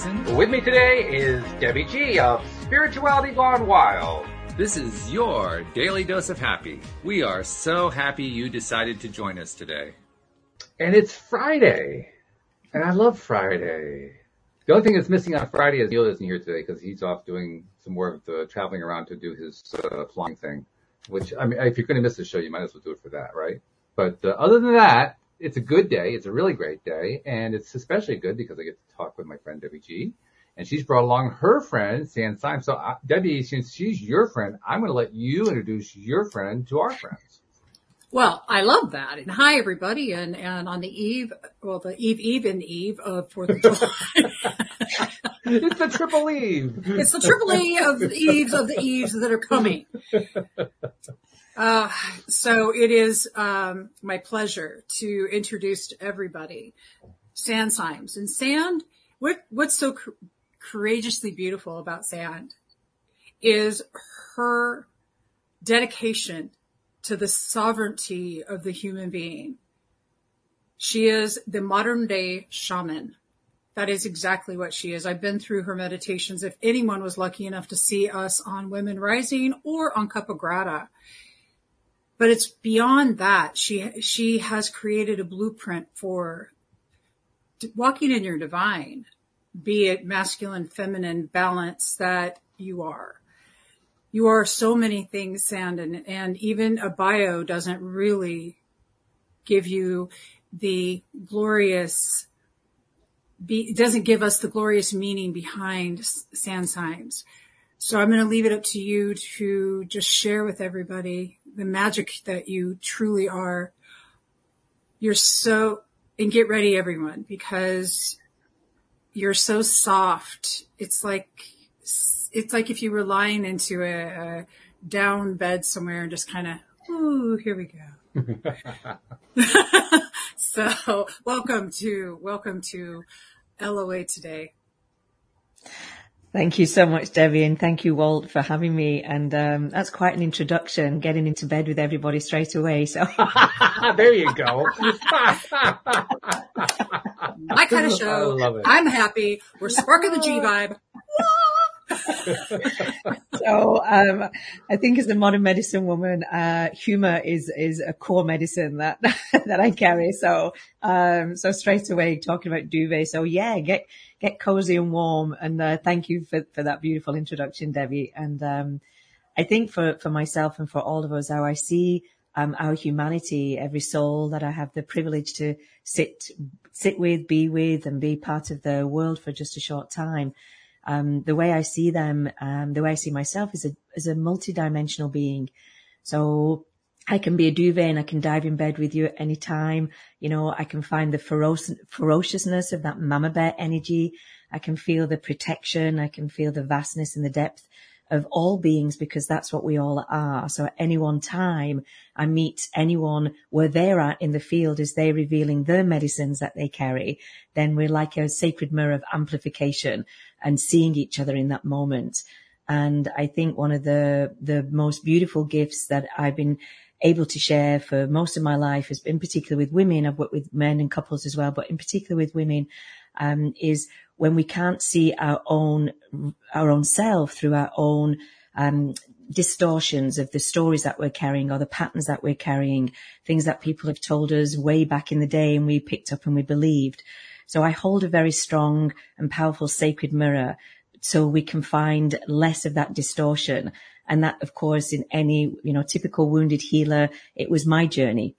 Walt Thiessen. With me today is Debbie G of Spirituality Gone Wild. This is your daily dose of happy. We are so happy you decided to join us today. And it's Friday. And I love Friday. The only thing that's missing on Friday is Neil isn't here today because he's off doing some more of the traveling around to do his uh, flying thing. Which, I mean, if you're going to miss the show, you might as well do it for that, right? But uh, other than that, it's a good day. It's a really great day. And it's especially good because I get to talk with my friend Debbie G. And she's brought along her friend, Sand Symes. So uh, Debbie, since she's your friend, I'm going to let you introduce your friend to our friends. Well, I love that. And hi everybody. And, and on the eve, well, the eve, even eve of Fourth of July. it's the triple eve. It's the triple E of the eves of the eves that are coming. Uh, so it is um, my pleasure to introduce to everybody Sand Symes. And Sand, what what's so cr- courageously beautiful about Sand is her dedication to the sovereignty of the human being. She is the modern day shaman. That is exactly what she is. I've been through her meditations. If anyone was lucky enough to see us on Women Rising or on Capagrata, but it's beyond that. She, she has created a blueprint for walking in your divine, be it masculine, feminine balance that you are. You are so many things, Sand, and, even a bio doesn't really give you the glorious be, doesn't give us the glorious meaning behind Sand Symes. So I'm going to leave it up to you to just share with everybody the magic that you truly are. You're so, and get ready everyone because you're so soft. It's like, it's like if you were lying into a, a down bed somewhere and just kind of, ooh, here we go. so welcome to, welcome to LOA today. Thank you so much, Debbie, and thank you, Walt, for having me. And um, that's quite an introduction, getting into bed with everybody straight away. So there you go. My kind of show. I'm happy. We're sparking the G vibe. so um, I think as a modern medicine woman, uh, humor is is a core medicine that that I carry. So um, so straight away talking about duvet. So yeah, get get cozy and warm. And uh, thank you for for that beautiful introduction, Debbie. And um, I think for for myself and for all of us, how I see um, our humanity, every soul that I have the privilege to sit sit with, be with, and be part of the world for just a short time um, the way I see them, um, the way I see myself is a, as a multidimensional being. So I can be a duvet and I can dive in bed with you at any time. You know, I can find the feroc- ferociousness of that mama bear energy. I can feel the protection. I can feel the vastness and the depth of all beings because that's what we all are. So at any one time, I meet anyone where they're at in the field as they're revealing their medicines that they carry. Then we're like a sacred mirror of amplification and seeing each other in that moment. And I think one of the, the most beautiful gifts that I've been able to share for most of my life has in particular with women. I've worked with men and couples as well, but in particular with women, um, is when we can't see our own, our own self through our own, um, distortions of the stories that we're carrying or the patterns that we're carrying, things that people have told us way back in the day and we picked up and we believed. So I hold a very strong and powerful sacred mirror so we can find less of that distortion. And that, of course, in any, you know, typical wounded healer, it was my journey.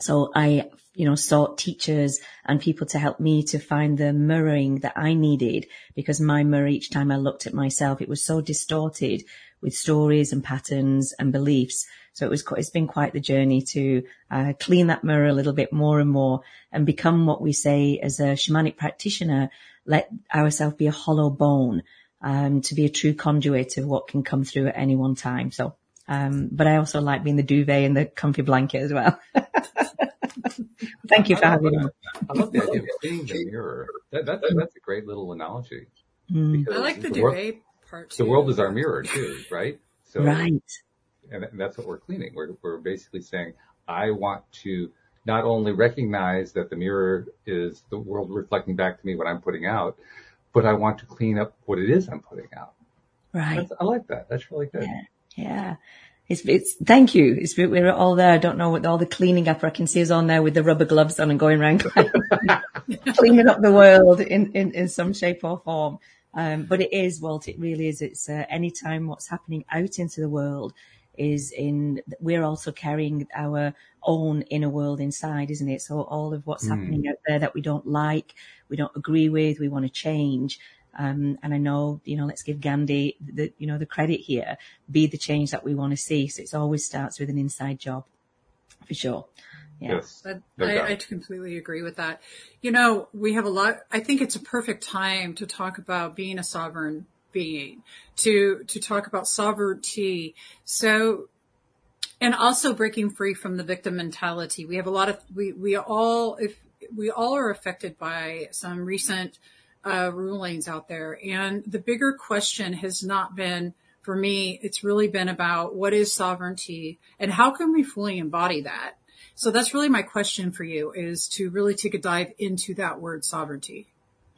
So I, you know, sought teachers and people to help me to find the mirroring that I needed because my mirror, each time I looked at myself, it was so distorted with stories and patterns and beliefs so it was, it's been quite the journey to uh, clean that mirror a little bit more and more and become what we say as a shamanic practitioner, let ourselves be a hollow bone, um, to be a true conduit of what can come through at any one time. So, um, but I also like being the duvet and the comfy blanket as well. Thank you for having me. I love the idea of seeing the mirror. That, that, that's a great little analogy. Mm. I like the, the duvet world, part. The world is our mirror too, right? So, right and that's what we're cleaning. We're, we're basically saying, I want to not only recognize that the mirror is the world reflecting back to me what I'm putting out, but I want to clean up what it is I'm putting out. Right. That's, I like that. That's really good. Yeah. Yeah. It's, it's, thank you. It's, we're all there. I don't know what all the cleaning up. I can see us on there with the rubber gloves on and going around cleaning up the world in, in, in some shape or form. Um, but it is, Walt, it really is. It's, uh, anytime what's happening out into the world is in, we're also carrying our own inner world inside, isn't it? So all of what's mm. happening out there that we don't like, we don't agree with, we want to change. Um, and I know, you know, let's give Gandhi the, you know, the credit here, be the change that we want to see. So it always starts with an inside job for sure. Yeah. Yes, I, I, completely agree with that. You know, we have a lot, I think it's a perfect time to talk about being a sovereign being, to, to talk about sovereignty. So, and also breaking free from the victim mentality. We have a lot of, we, we all, if we all are affected by some recent uh, rulings out there. And the bigger question has not been, for me, it's really been about what is sovereignty and how can we fully embody that? So that's really my question for you is to really take a dive into that word sovereignty.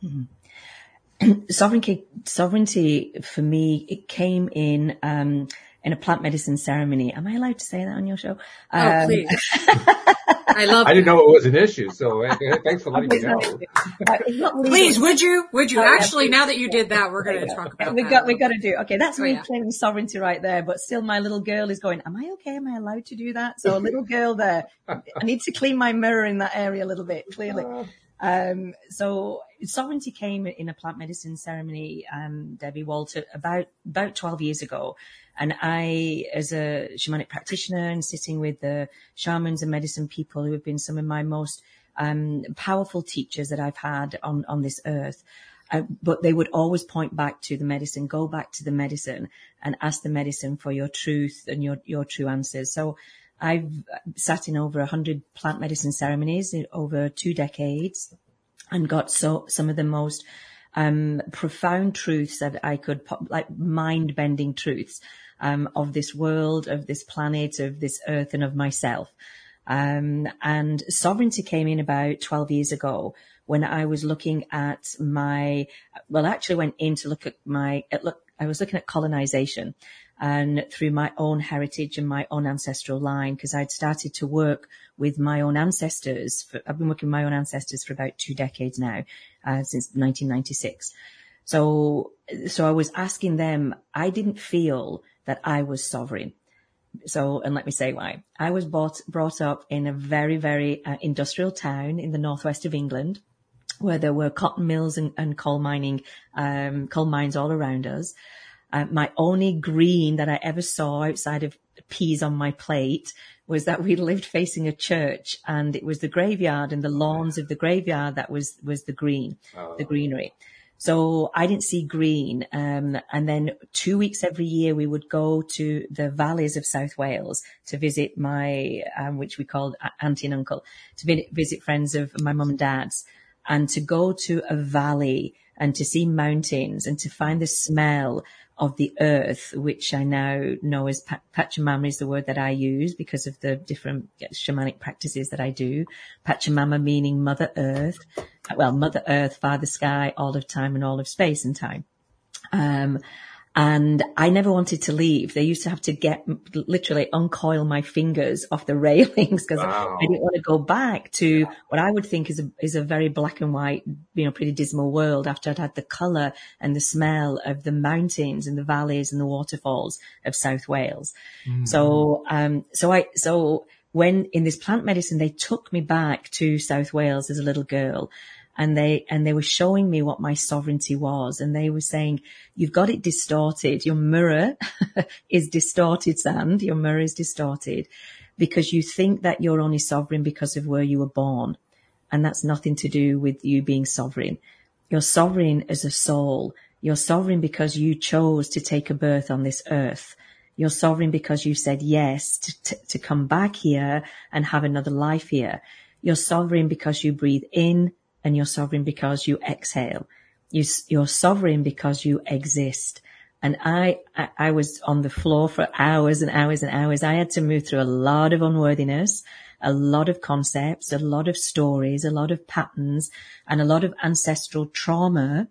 Mm-hmm. sovereignty, sovereignty for me, it came in, um, in a plant medicine ceremony. Am I allowed to say that on your show? Oh, um, please. I love. I didn't know it was an issue, so uh, thanks for letting me know. please, would you? Would you? Actually, now that you did that, we're going to talk about. We got. We got to do. Okay, that's oh, me yeah. claiming sovereignty right there. But still, my little girl is going. Am I okay? Am I allowed to do that? So, a little girl there. I need to clean my mirror in that area a little bit. Clearly. Uh. Um, so sovereignty came in a plant medicine ceremony, um, Debbie Walter, about, about 12 years ago. And I, as a shamanic practitioner and sitting with the shamans and medicine people who have been some of my most um, powerful teachers that I've had on, on this earth, uh, but they would always point back to the medicine, go back to the medicine and ask the medicine for your truth and your, your true answers. So I've sat in over a hundred plant medicine ceremonies in over two decades and got so, some of the most um, profound truths that I could, like mind bending truths um, of this world, of this planet, of this earth, and of myself. Um, and sovereignty came in about 12 years ago when I was looking at my, well, I actually went in to look at my, at look, I was looking at colonization and through my own heritage and my own ancestral line, because I'd started to work with my own ancestors. For, I've been working with my own ancestors for about two decades now, uh, since 1996. So, so I was asking them, I didn't feel that I was sovereign. So, and let me say why. I was brought, brought up in a very, very uh, industrial town in the northwest of England where there were cotton mills and, and coal mining, um, coal mines all around us. Uh, my only green that I ever saw outside of peas on my plate was that we lived facing a church and it was the graveyard and the lawns of the graveyard that was, was the green, oh. the greenery. So I didn't see green. Um, and then two weeks every year we would go to the valleys of South Wales to visit my, um, which we called auntie and uncle, to visit friends of my mum and dad's and to go to a valley and to see mountains and to find the smell of the earth, which I now know as Pachamama is the word that I use because of the different shamanic practices that I do. Pachamama meaning Mother Earth, well, Mother Earth, Father Sky, all of time and all of space and time. Um, and I never wanted to leave. They used to have to get literally uncoil my fingers off the railings because wow. I didn't want to go back to what I would think is a, is a very black and white, you know, pretty dismal world after I'd had the color and the smell of the mountains and the valleys and the waterfalls of South Wales. Mm. So, um, so I, so when in this plant medicine, they took me back to South Wales as a little girl and they, and they were showing me what my sovereignty was. And they were saying, you've got it distorted. Your mirror is distorted, Sand. Your mirror is distorted because you think that you're only sovereign because of where you were born. And that's nothing to do with you being sovereign. You're sovereign as a soul. You're sovereign because you chose to take a birth on this earth. You're sovereign because you said yes to, to, to come back here and have another life here. You're sovereign because you breathe in and you're sovereign because you exhale. You, you're sovereign because you exist. And I, I, I was on the floor for hours and hours and hours. I had to move through a lot of unworthiness. a lot of concepts, a lot of stories, a lot of patterns and a lot of ancestral trauma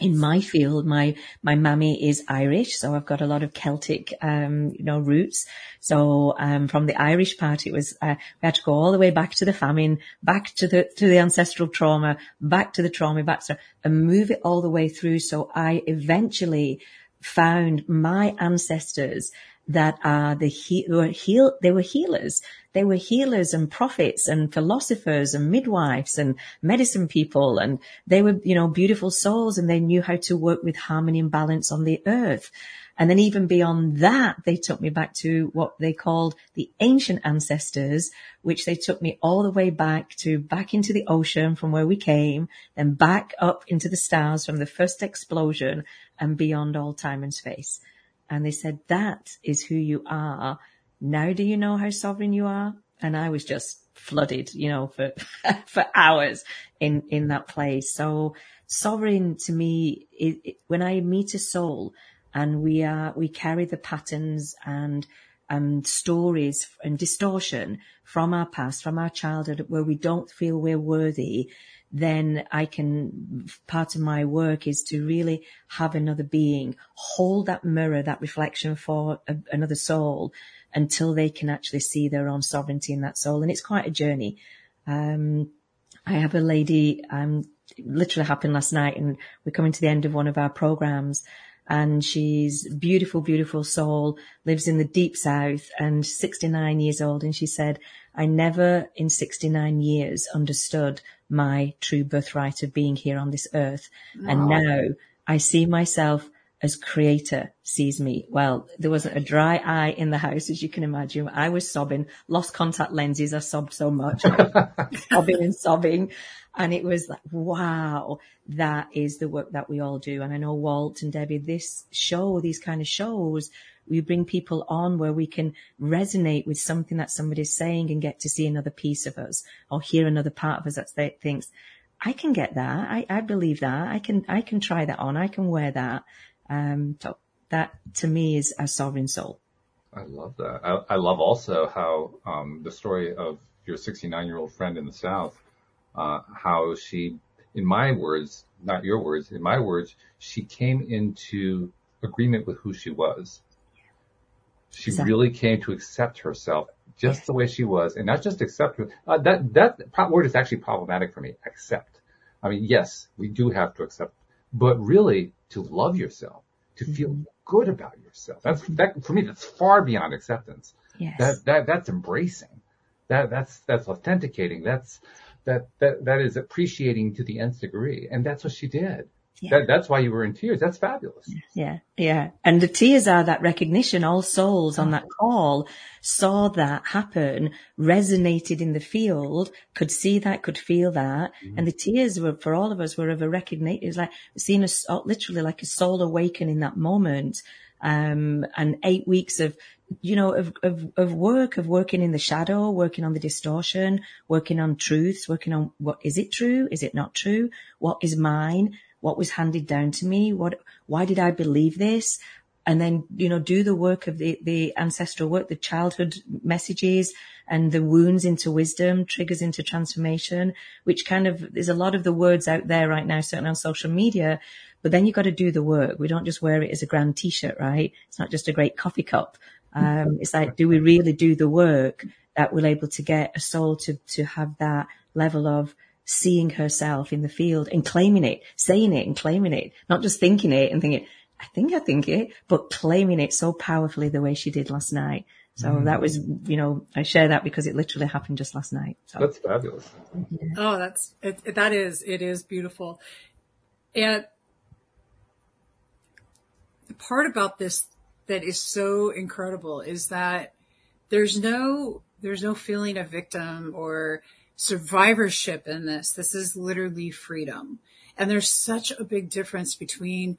in my field, my, my mammy is Irish. So I've got a lot of Celtic, um, you know, roots. So, um, from the Irish part, it was, uh, we had to go all the way back to the famine, back to the, to the ancestral trauma, back to the trauma, back to, and move it all the way through. So I eventually found my ancestors that are the he- were heal, they were healers. They were healers and prophets and philosophers and midwives and medicine people. And they were, you know, beautiful souls and they knew how to work with harmony and balance on the earth. And then even beyond that, they took me back to what they called the ancient ancestors, which they took me all the way back to back into the ocean from where we came, then back up into the stars from the first explosion and beyond all time and space. And they said, that is who you are. Now do you know how sovereign you are? And I was just flooded, you know, for, for hours in, in that place. So sovereign to me, it, when I meet a soul and we are, we carry the patterns and, and stories and distortion from our past, from our childhood where we don't feel we're worthy, then I can, part of my work is to really have another being, hold that mirror, that reflection for a, another soul until they can actually see their own sovereignty in that soul. And it's quite a journey. Um, I have a lady, um, literally happened last night and we're coming to the end of one of our programs and she's beautiful, beautiful soul, lives in the deep south and 69 years old. And she said, I never in 69 years understood my true birthright of being here on this earth. And now I see myself as creator sees me. Well, there wasn't a dry eye in the house, as you can imagine. I was sobbing, lost contact lenses. I sobbed so much, sobbing and sobbing. And it was like, wow, that is the work that we all do. And I know Walt and Debbie, this show, these kind of shows we bring people on where we can resonate with something that somebody's saying and get to see another piece of us or hear another part of us that thinks, I can get that. I, I believe that. I can, I can try that on. I can wear that. Um, so that to me is a sovereign soul. I love that. I, I love also how, um, the story of your 69 year old friend in the South, uh, how she, in my words, not your words, in my words, she came into agreement with who she was. She exactly. really came to accept herself just the way she was, and not just accept her. Uh, that that word is actually problematic for me. Accept. I mean, yes, we do have to accept, but really to love yourself, to mm-hmm. feel good about yourself. That's that for me. That's far beyond acceptance. Yes. That that that's embracing. That that's that's authenticating. That's that that that is appreciating to the nth degree, and that's what she did. Yeah. That, that's why you were in tears. That's fabulous. Yeah. Yeah. And the tears are that recognition. All souls on that call saw that happen, resonated in the field, could see that, could feel that. Mm-hmm. And the tears were, for all of us, were of a recognition. It was like seeing us literally like a soul awaken in that moment. Um, and eight weeks of, you know, of, of, of work, of working in the shadow, working on the distortion, working on truths, working on what is it true? Is it not true? What is mine? What was handed down to me? What, why did I believe this? And then, you know, do the work of the, the ancestral work, the childhood messages and the wounds into wisdom, triggers into transformation, which kind of, there's a lot of the words out there right now, certainly on social media, but then you've got to do the work. We don't just wear it as a grand t-shirt, right? It's not just a great coffee cup. Um, it's like, do we really do the work that we're able to get a soul to, to have that level of seeing herself in the field and claiming it, saying it and claiming it, not just thinking it and thinking, I think I think it, but claiming it so powerfully the way she did last night. So mm. that was, you know, I share that because it literally happened just last night. So. That's fabulous. Yeah. Oh, that's, it, that is, it is beautiful. And the part about this that is so incredible is that there's no, there's no feeling of victim or survivorship in this. This is literally freedom. And there's such a big difference between,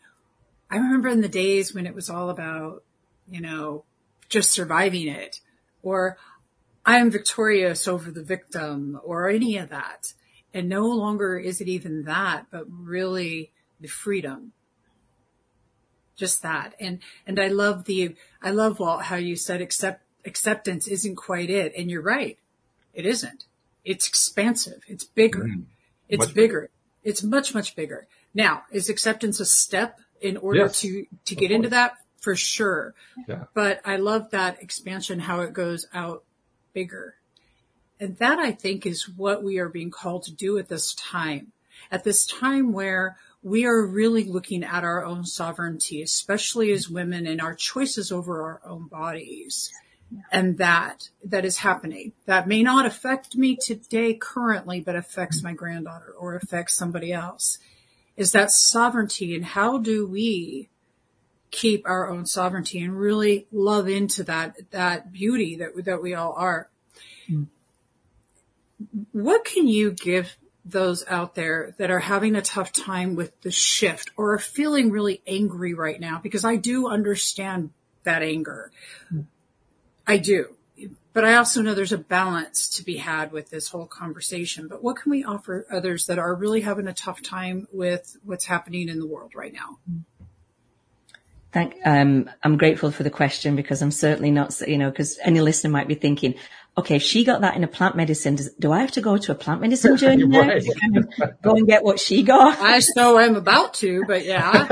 I remember in the days when it was all about, you know, just surviving it or I'm victorious over the victim or any of that. And no longer is it even that, but really the freedom. Just that. And, and I love the, I love Walt, how you said accept, acceptance isn't quite it. And you're right It isn't. It's expansive. It's bigger. Mm. It's Much bigger. It's much, much bigger. Now, is acceptance a step in order Yes, to, to get into that? For sure. Yeah. But I love that expansion, how it goes out bigger. And that I think is what we are being called to do at this time. At this time where we are really looking at our own sovereignty, especially as women and our choices over our own bodies. And that, that is happening. That may not affect me today currently, but affects my granddaughter or affects somebody else. Is that sovereignty and how do we keep our own sovereignty and really love into that, that beauty that, that we all are? Hmm. What can you give those out there that are having a tough time with the shift or are feeling really angry right now? Because I do understand that anger. Hmm. I do. But I also know there's a balance to be had with this whole conversation. But what can we offer others that are really having a tough time with what's happening in the world right now? Thank, um, I'm grateful for the question because I'm certainly not, you know, because any listener might be thinking, okay, if she got that in a plant medicine, does, do I have to go to a plant medicine journey now Right. to kind of go and get what she got? I so am about to, but yeah,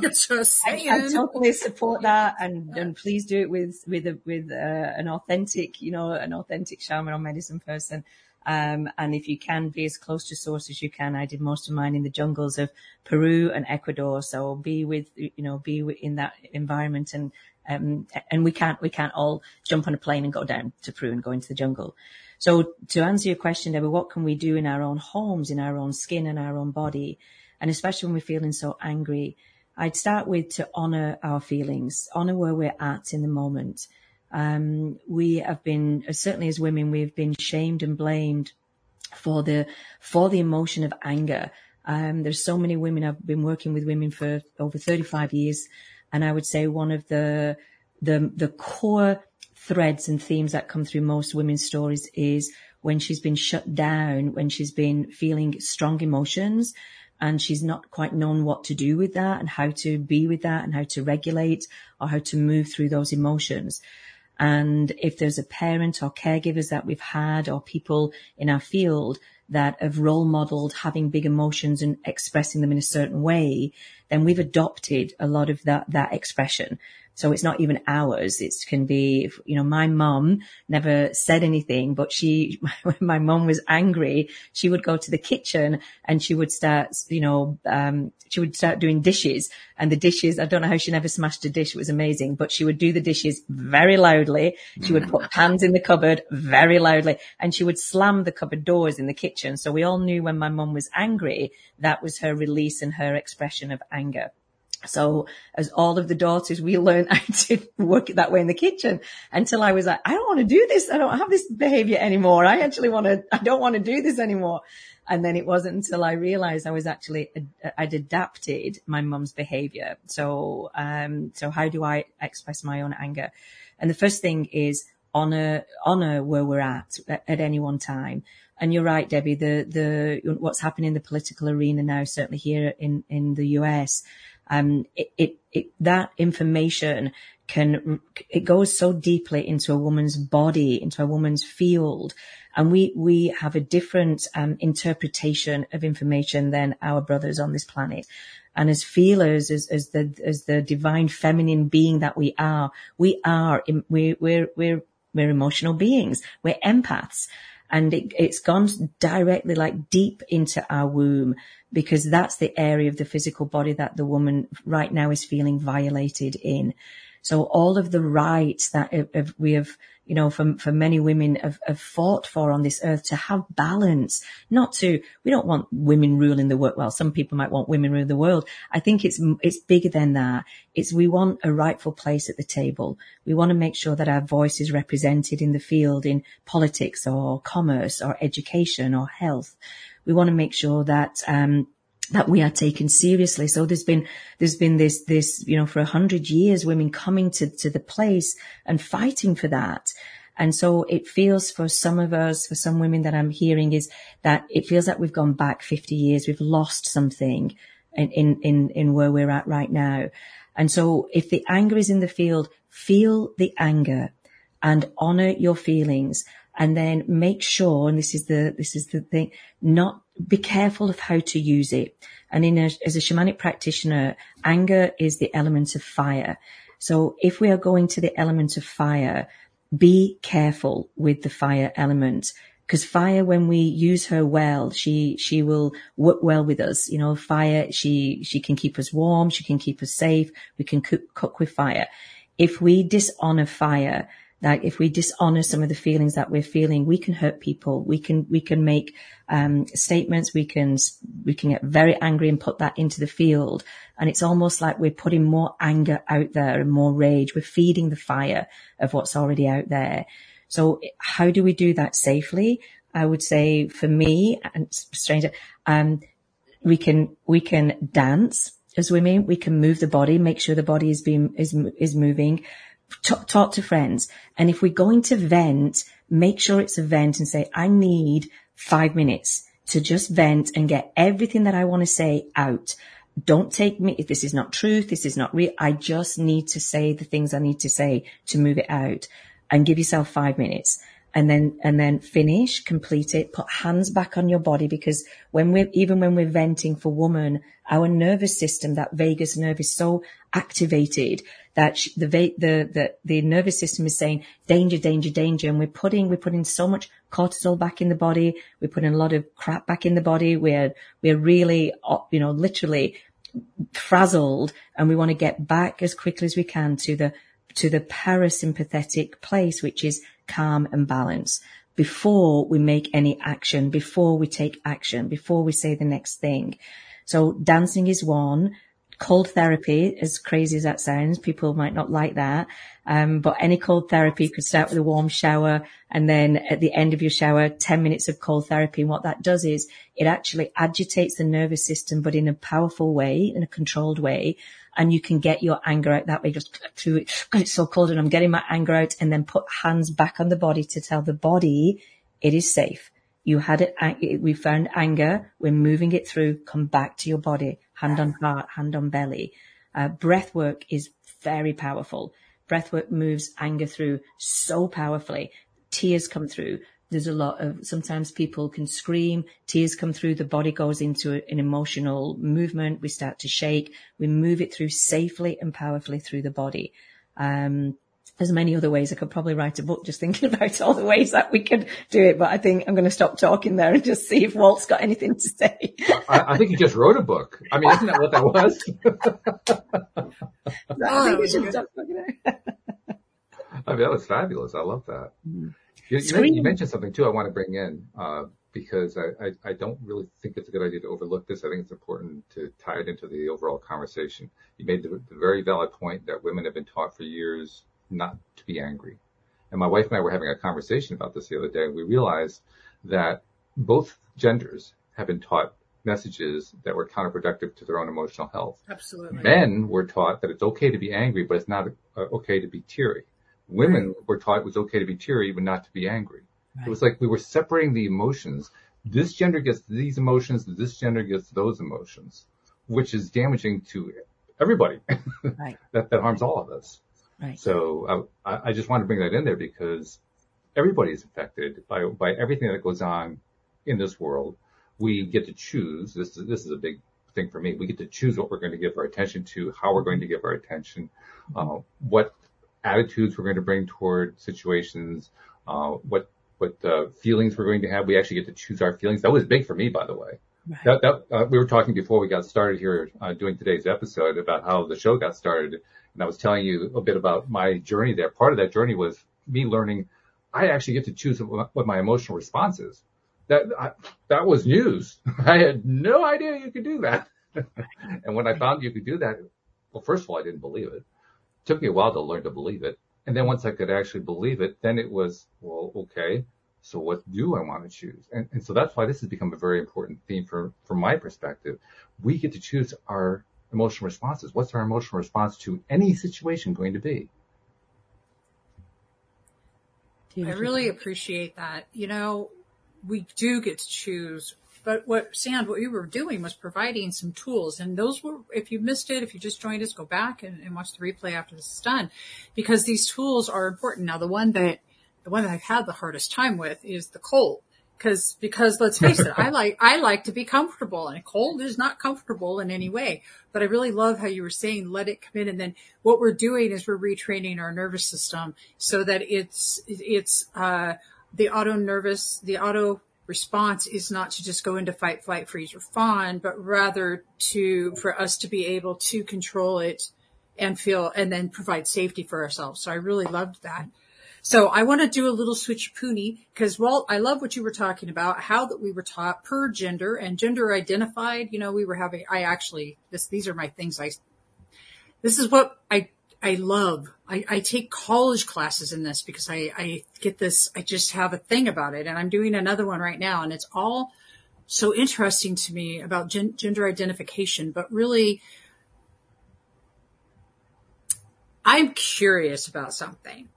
just I. I totally support that, and and please do it with with a, with uh, an authentic, you know, an authentic shaman or medicine person. Um, and if you can be as close to source as you can, I did most of mine in the jungles of Peru and Ecuador. So be with, you know, be in that environment and, um, and we can't, we can't all jump on a plane and go down to Peru and go into the jungle. So to answer your question, Debbie, what can we do in our own homes, in our own skin and our own body? And especially when we're feeling so angry, I'd start with to honor our feelings, honor where we're at in the moment. Um, we have been, certainly as women, we've been shamed and blamed for the, for the emotion of anger. Um, there's so many women, I've been working with women for over 35 years. And I would say one of the, the, the core threads and themes that come through most women's stories is when she's been shut down, when she's been feeling strong emotions and she's not quite known what to do with that and how to be with that and how to regulate or how to move through those emotions. And if there's a parent or caregivers that we've had or people in our field that have role modeled having big emotions and expressing them in a certain way, then we've adopted a lot of that, that expression. So it's not even ours. It can be, you know, my mum never said anything, but she, when my mum was angry, she would go to the kitchen and she would start, you know, um, she would start doing dishes and the dishes, I don't know how she never smashed a dish. It was amazing, but she would do the dishes very loudly. She would put pans in the cupboard very loudly and she would slam the cupboard doors in the kitchen. So we all knew when my mum was angry, that was her release and her expression of anger. So as all of the daughters, we learned how to work that way in the kitchen until I was like, I don't want to do this. I don't have this behavior anymore. I actually want to, I don't want to do this anymore. And then it wasn't until I realized I was actually, I'd adapted my mum's behavior. So, um, so how do I express my own anger? And the first thing is honor, honor where we're at at, at any one time. And you're right, Debbie, the, the, what's happening in the political arena now, certainly here in, in the US, um, it, it, it, that information can, it goes so deeply into a woman's body, into a woman's field. And we, we have a different, um, interpretation of information than our brothers on this planet. And as feelers, as, as the, as the divine feminine being that we are, we are, we, we're, we're, we're emotional beings. We're empaths and it, it's gone directly like deep into our womb because that's the area of the physical body that the woman right now is feeling violated in. So all of the rights that we have, you know, for, for many women have, have fought for on this earth to have balance, not to, we don't want women ruling the world. Well, some people might want women ruling the world. I think it's, it's bigger than that. It's we want a rightful place at the table. We want to make sure that our voice is represented in the field in politics or commerce or education or health. We want to make sure that, um, that we are taken seriously. So there's been, there's been this, this, you know, for a hundred years, women coming to, to the place and fighting for that. And so it feels for some of us, for some women that I'm hearing is that it feels like we've gone back 50 years. We've lost something in, in, in, in where we're at right now. And so if the anger is in the field, feel the anger and honor your feelings and then make sure, and this is the, this is the thing, not be careful of how to use it. And in a, as a shamanic practitioner, anger is the element of fire. So if we are going to the element of fire, be careful with the fire element because fire, when we use her well, she, she will work well with us. You know, fire, she, she can keep us warm. She can keep us safe. We can cook, cook with fire. If we dishonor fire, like if we dishonor some of the feelings that we're feeling, we can hurt people. We can, we can make, um, statements. We can, we can get very angry and put that into the field. And it's almost like we're putting more anger out there and more rage. We're feeding the fire of what's already out there. So how do we do that safely? I would say for me and stranger, um, we can, we can dance as women. We can move the body, make sure the body is being, is, is moving talk, talk to friends. And if we're going to vent, make sure it's a vent and say, I need five minutes to just vent and get everything that I want to say out. Don't take me, if this is not truth, this is not real. I just need to say the things I need to say to move it out and give yourself five minutes and then, and then finish, complete it, put hands back on your body because when we're, even when we're venting for woman, our nervous system, that vagus nerve is so activated that the, the, the, the nervous system is saying danger, danger, danger. And we're putting, we're putting so much cortisol back in the body. We're putting a lot of crap back in the body. We're, we're really, uh, you know, literally frazzled and we want to get back as quickly as we can to the, to the parasympathetic place, which is calm and balance before we make any action, before we take action, before we say the next thing. So dancing is one. Cold therapy, as crazy as that sounds, people might not like that. Um, but any cold therapy could start with a warm shower and then at the end of your shower, 10 minutes of cold therapy. And what that does is it actually agitates the nervous system, but in a powerful way, in a controlled way and you can get your anger out that way, just through it. It's so cold and I'm getting my anger out and then put hands back on the body to tell the body it is safe. You had it, we found anger. We're moving it through. Come back to your body. Hand on heart, hand on belly. Uh, breath work is very powerful. Breath work moves anger through so powerfully. Tears come through there's a lot of sometimes people can scream, tears come through, the body goes into an emotional movement, we start to shake, we move it through safely and powerfully through the body. Um, there's many other ways. I could probably write a book just thinking about all the ways that we could do it, but I think I'm going to stop talking there and just see if Walt's got anything to say. I, I, think he just wrote a book. I mean, isn't that what that was? I think we should stop talking I mean, that was fabulous. I love that. Mm-hmm. You, you, mentioned something too I want to bring in, uh, because I, I, I, don't really think it's a good idea to overlook this. I think it's important to tie it into the overall conversation. You made the, the very valid point that women have been taught for years not to be angry. And my wife and I were having a conversation about this the other day. We realized that both genders have been taught messages that were counterproductive to their own emotional health. Absolutely. Men were taught that it's okay to be angry, but it's not uh, okay to be teary. Women were taught it was okay to be teary, but not to be angry. Right. It was like we were separating the emotions. This gender gets these emotions, this gender gets those emotions, which is damaging to everybody. Right. that, that harms all of us. Right. So I, I just want to bring that in there because everybody is affected by, by everything that goes on in this world. We get to choose. This is, this is a big thing for me. We get to choose what we're going to give our attention to, how we're going to give our attention, uh, what attitudes we're going to bring toward situations, uh, what what uh, feelings we're going to have. We actually get to choose our feelings. That was big for me, by the way. Right. That, that uh, we were talking before we got started here uh, doing today's episode about how the show got started, and I was telling you a bit about my journey there. Part of that journey was me learning I actually get to choose what my emotional response is. That I, that was news. I had no idea you could do that. and when I found you could do that, well, first of all, I didn't believe it took me a while to learn to believe it. And then once I could actually believe it, then it was, well, okay, so what do I want to choose? And, and so that's why this has become a very important theme for, from my perspective. We get to choose our emotional responses. What's our emotional response to any situation going to be? I really appreciate that. You know, we do get to choose but what Sand, what you were doing was providing some tools and those were, if you missed it, if you just joined us, go back and, and watch the replay after this is done because these tools are important. Now the one that the one that I've had the hardest time with is the cold. Cause, because let's face it, I like, I like to be comfortable and cold is not comfortable in any way. But I really love how you were saying, let it come in. And then what we're doing is we're retraining our nervous system so that it's, it's, uh, the auto nervous, the auto response is not to just go into fight, flight, freeze, or fawn, but rather to, for us to be able to control it and feel, and then provide safety for ourselves. So I really loved that. So I want to do a little switch poony because Walt, I love what you were talking about, how that we were taught per gender and gender identified. You know, we were having, I actually, this, these are my things I, this is what I, I love. I, I take college classes in this because I, I get this, I just have a thing about it and I'm doing another one right now and it's all so interesting to me about gen, gender identification, but really I'm curious about something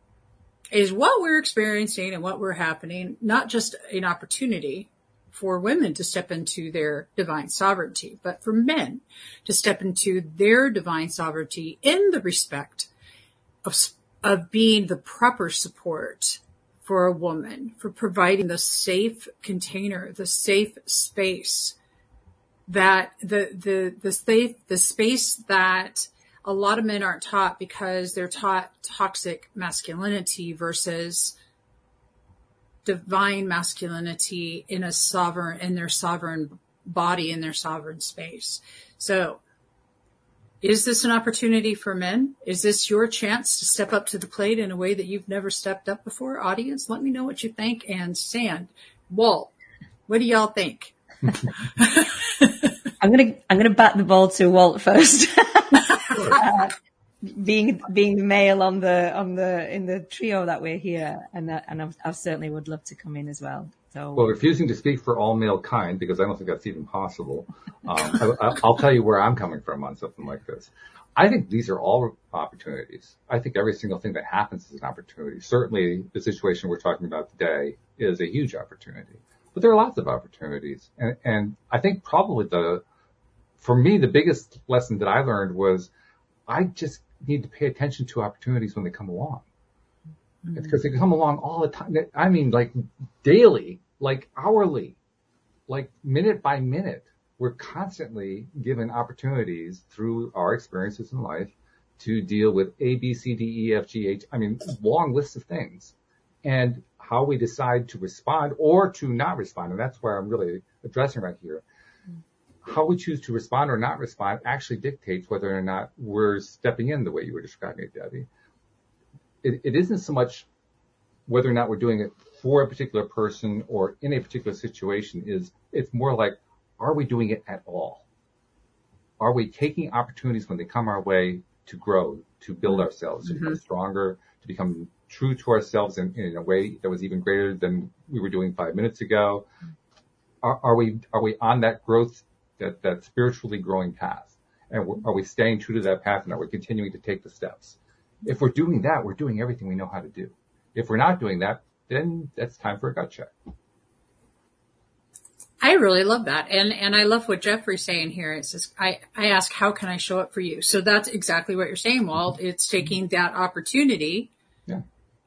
is what we're experiencing and what we're happening, not just an opportunity for women to step into their divine sovereignty, but for men to step into their divine sovereignty in the respect of, of being the proper support for a woman, for providing the safe container, the safe space that the, the, the safe, the space that a lot of men aren't taught because they're taught toxic masculinity versus divine masculinity in a sovereign, in their sovereign body, in their sovereign space. So is this an opportunity for men? Is this your chance to step up to the plate in a way that you've never stepped up before? Audience, let me know what you think. And Sand, Walt, what do y'all think? I'm gonna I'm gonna bat the ball to Walt first. uh, being being the male on the on the in the trio that we're here, and uh, and I, I certainly would love to come in as well. So, well, refusing to speak for all male kind because I don't think that's even possible. Um, I, will tell you where I'm coming from on something like this. I think these are all opportunities. I think every single thing that happens is an opportunity. Certainly, the situation we're talking about today is a huge opportunity, but there are lots of opportunities, and, and I think probably the for me the biggest lesson that I learned was I just need to pay attention to opportunities when they come along. Mm-hmm. Because they come along all the time. I mean, like daily, like hourly, like minute by minute. We're constantly given opportunities through our experiences in life to deal with A, B, C, D, E, F, G, H. I mean, long list of things and how we decide to respond or to not respond. And that's where I'm really addressing right here how we choose to respond or not respond actually dictates whether or not we're stepping in the way you were describing it, Debbie. It, it isn't so much whether or not we're doing it for a particular person or in a particular situation is it's more like, are we doing it at all? Are we taking opportunities when they come our way to grow, to build ourselves, to mm-hmm. become stronger, to become true to ourselves in, in, a way that was even greater than we were doing five minutes ago? Are, are we, are we on that growth that, that spiritually growing path? And are we staying true to that path and are we continuing to take the steps? If we're doing that, we're doing everything we know how to do. If we're not doing that, then that's time for a gut check. I really love that. And, and I love what Jeffrey's saying here. It's just, I, I ask, how can I show up for you? So that's exactly what you're saying, Walt. Mm-hmm. It's taking that opportunity. Yeah.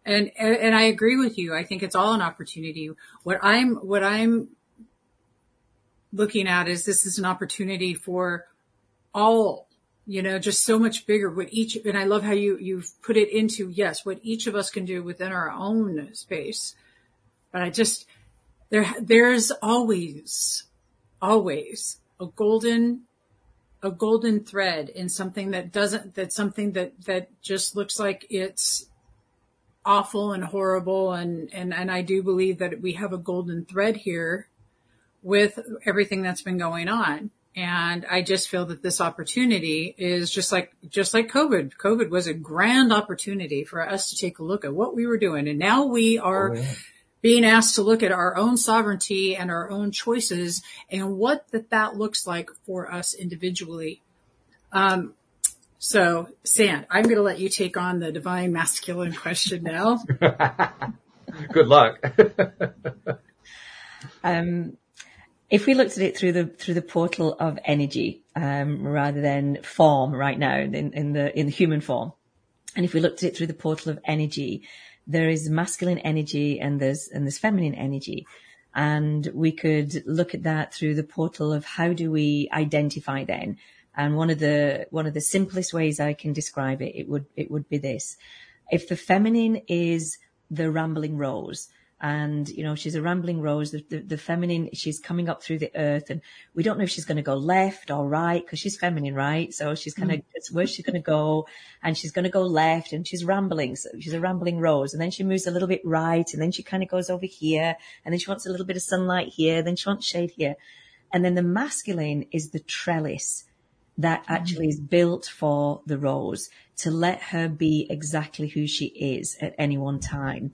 And, and I agree with you. I think it's all an opportunity. What I'm, what I'm looking at is this is an opportunity for all, you know, just so much bigger what each, and I love how you, you've put it into, yes, what each of us can do within our own space. But I just, there, there's always, always a golden, a golden thread in something that doesn't, that's something that, that just looks like it's awful and horrible. And, and, and I do believe that we have a golden thread here with everything that's been going on. And I just feel that this opportunity is just like, just like COVID. COVID was a grand opportunity for us to take a look at what we were doing. And now we are oh, yeah. being asked to look at our own sovereignty and our own choices and what that that looks like for us individually. Um, so Sand, I'm going to let you take on the divine masculine question now. Good luck. um, if we looked at it through the through the portal of energy um, rather than form right now in, in the in the human form, and if we looked at it through the portal of energy, there is masculine energy and there's, and there's feminine energy. And we could look at that through the portal of how do we identify then? And one of the, one of the simplest ways I can describe it, it would, it would be this. If the feminine is the rambling rose, and you know she's a rambling rose. The, the, the, feminine she's coming up through the earth and we don't know if she's going to go left or right because she's feminine right? So she's kind of mm. where she's going to go? And she's going to go left and she's rambling so she's a rambling rose. And then she moves a little bit right and then she kind of goes over here and then she wants a little bit of sunlight here then she wants shade here. And then the masculine is the trellis that mm. actually is built for the rose to let her be exactly who she is at any one time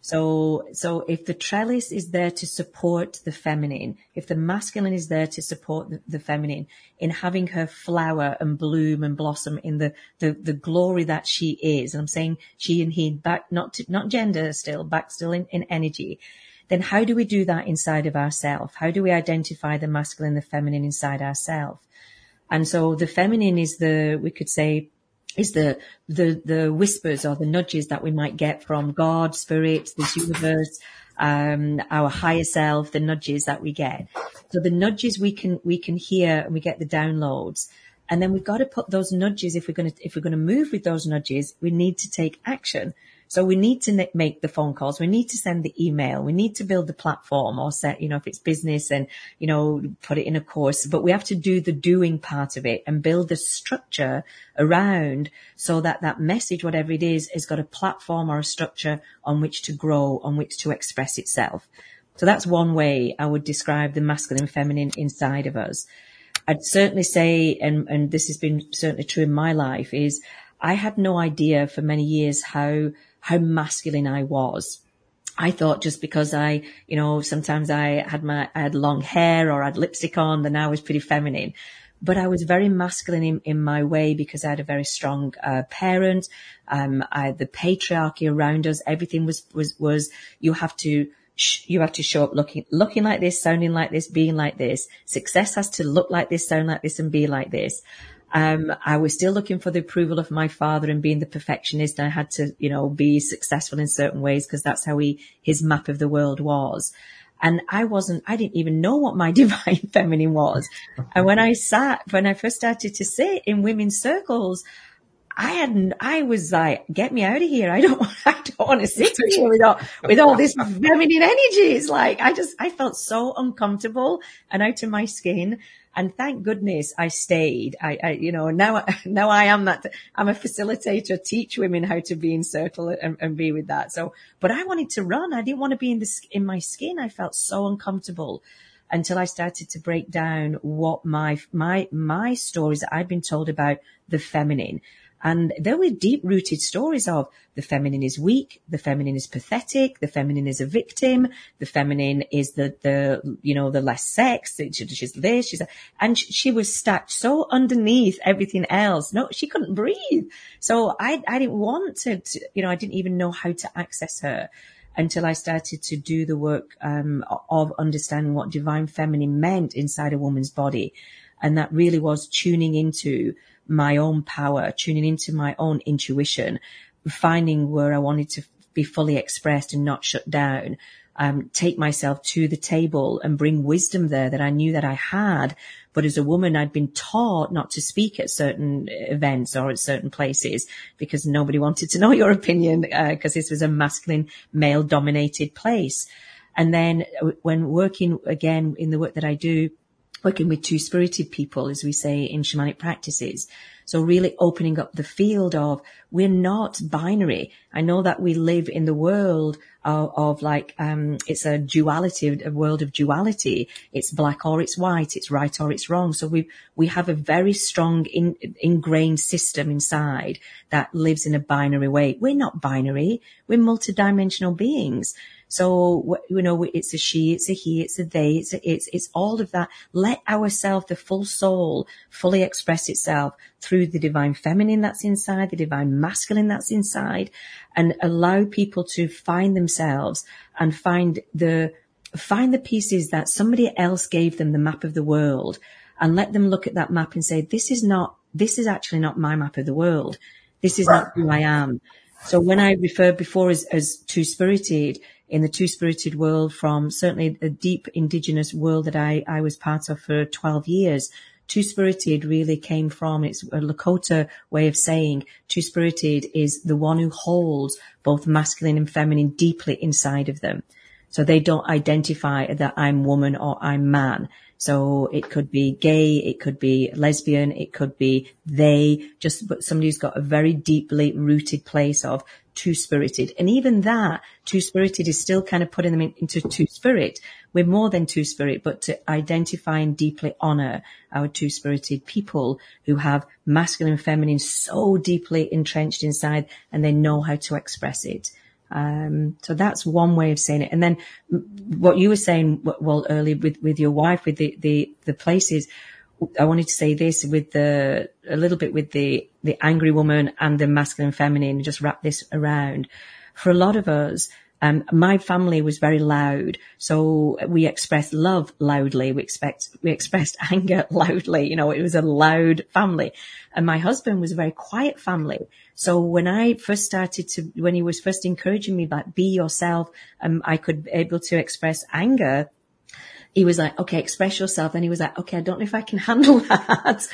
so, so if the trellis is there to support the feminine, if the masculine is there to support the, the feminine in having her flower and bloom and blossom in the, the, the glory that she is, and I'm saying she and he back, not, to, not gender still, back still in, in energy, then how do we do that inside of ourselves? How do we identify the masculine the feminine inside ourselves? And so the feminine is the, we could say, is the, the, the whispers or the nudges that we might get from God, spirit, this universe, um, our higher self, the nudges that we get. So the nudges we can, we can hear and we get the downloads. And then we've got to put those nudges, if we're going to, if we're going to move with those nudges, we need to take action. So we need to make the phone calls. We need to send the email. We need to build the platform or set, you know, if it's business and, you know, put it in a course, but we have to do the doing part of it and build the structure around so that that message, whatever it is, has got a platform or a structure on which to grow, on which to express itself. So that's one way I would describe the masculine feminine inside of us. I'd certainly say, and, and this has been certainly true in my life, is I had no idea for many years how how masculine I was. I thought just because I, you know, sometimes I had my, I had long hair or I had lipstick on, then I was pretty feminine. But I was very masculine in, in my way because I had a very strong uh, parent. Um, I, the patriarchy around us, everything was, was, was, you have to, you have to show up looking, looking like this, sounding like this, being like this. Success has to look like this, sound like this and be like this. Um, I was still looking for the approval of my father and being the perfectionist. I had to, you know, be successful in certain ways because that's how he, his map of the world was. And I wasn't, I didn't even know what my divine feminine was. and when I sat, when I first started to sit in women's circles, I hadn't, I was like, get me out of here. I don't, I don't want to sit here with all, with all this feminine energy. It's like, I just, I felt so uncomfortable and out of my skin. And thank goodness I stayed. I, I, you know, now, now I am that, I'm a facilitator, teach women how to be in circle and, and be with that. So, but I wanted to run. I didn't want to be in this, in my skin. I felt so uncomfortable until I started to break down what my, my, my stories that I've been told about the feminine and there were deep rooted stories of the feminine is weak, the feminine is pathetic, the feminine is a victim, the feminine is the, the, you know, the less sex, she's this, she's, that. and she was stacked so underneath everything else. No, she couldn't breathe. So I, I didn't want to, to you know, I didn't even know how to access her until I started to do the work um, of understanding what divine feminine meant inside a woman's body. And that really was tuning into my own power, tuning into my own intuition, finding where I wanted to be fully expressed and not shut down. Um, take myself to the table and bring wisdom there that I knew that I had. But as a woman, I'd been taught not to speak at certain events or at certain places because nobody wanted to know your opinion because uh, this was a masculine, male dominated place. And then when working again in the work that I do, working with two spirited people, as we say in shamanic practices. So really opening up the field of we're not binary. I know that we live in the world of, of like, um, it's a duality, a world of duality. It's black or it's white. It's right or it's wrong. So we, we have a very strong in, ingrained system inside that lives in a binary way. We're not binary. We're multidimensional beings. So, you know, it's a she, it's a he, it's a they, it's, a, it's, it's all of that. Let ourself, the full soul, fully express itself through the divine feminine that's inside, the divine masculine that's inside, and allow people to find themselves and find the, find the pieces that somebody else gave them the map of the world and let them look at that map and say, this is not, this is actually not my map of the world. This is not who I am So when I referred before as, as two spirited, in the two spirited world from certainly a deep indigenous world that I, I was part of for 12 years, two spirited really came from, it's a Lakota way of saying two spirited is the one who holds both masculine and feminine deeply inside of them. So they don't identify that I'm woman or I'm man. So it could be gay, it could be lesbian, it could be they, just but somebody who's got a very deeply rooted place of two spirited. And even that two spirited is still kind of putting them in, into two spirit. We're more than two spirit, but to identify and deeply honor our two spirited people who have masculine and feminine so deeply entrenched inside and they know how to express it. Um, so that's one way of saying it. And then what you were saying, well, earlier with, with your wife, with the, the, the places, I wanted to say this with the, a little bit with the, the angry woman and the masculine feminine, just wrap this around. For a lot of us, um, my family was very loud, so we expressed love loudly. We expect we expressed anger loudly. You know, it was a loud family, and my husband was a very quiet family. So when I first started to, when he was first encouraging me, like be yourself, um, I could be able to express anger he was like, okay, express yourself. And he was like, okay, I don't know if I can handle that.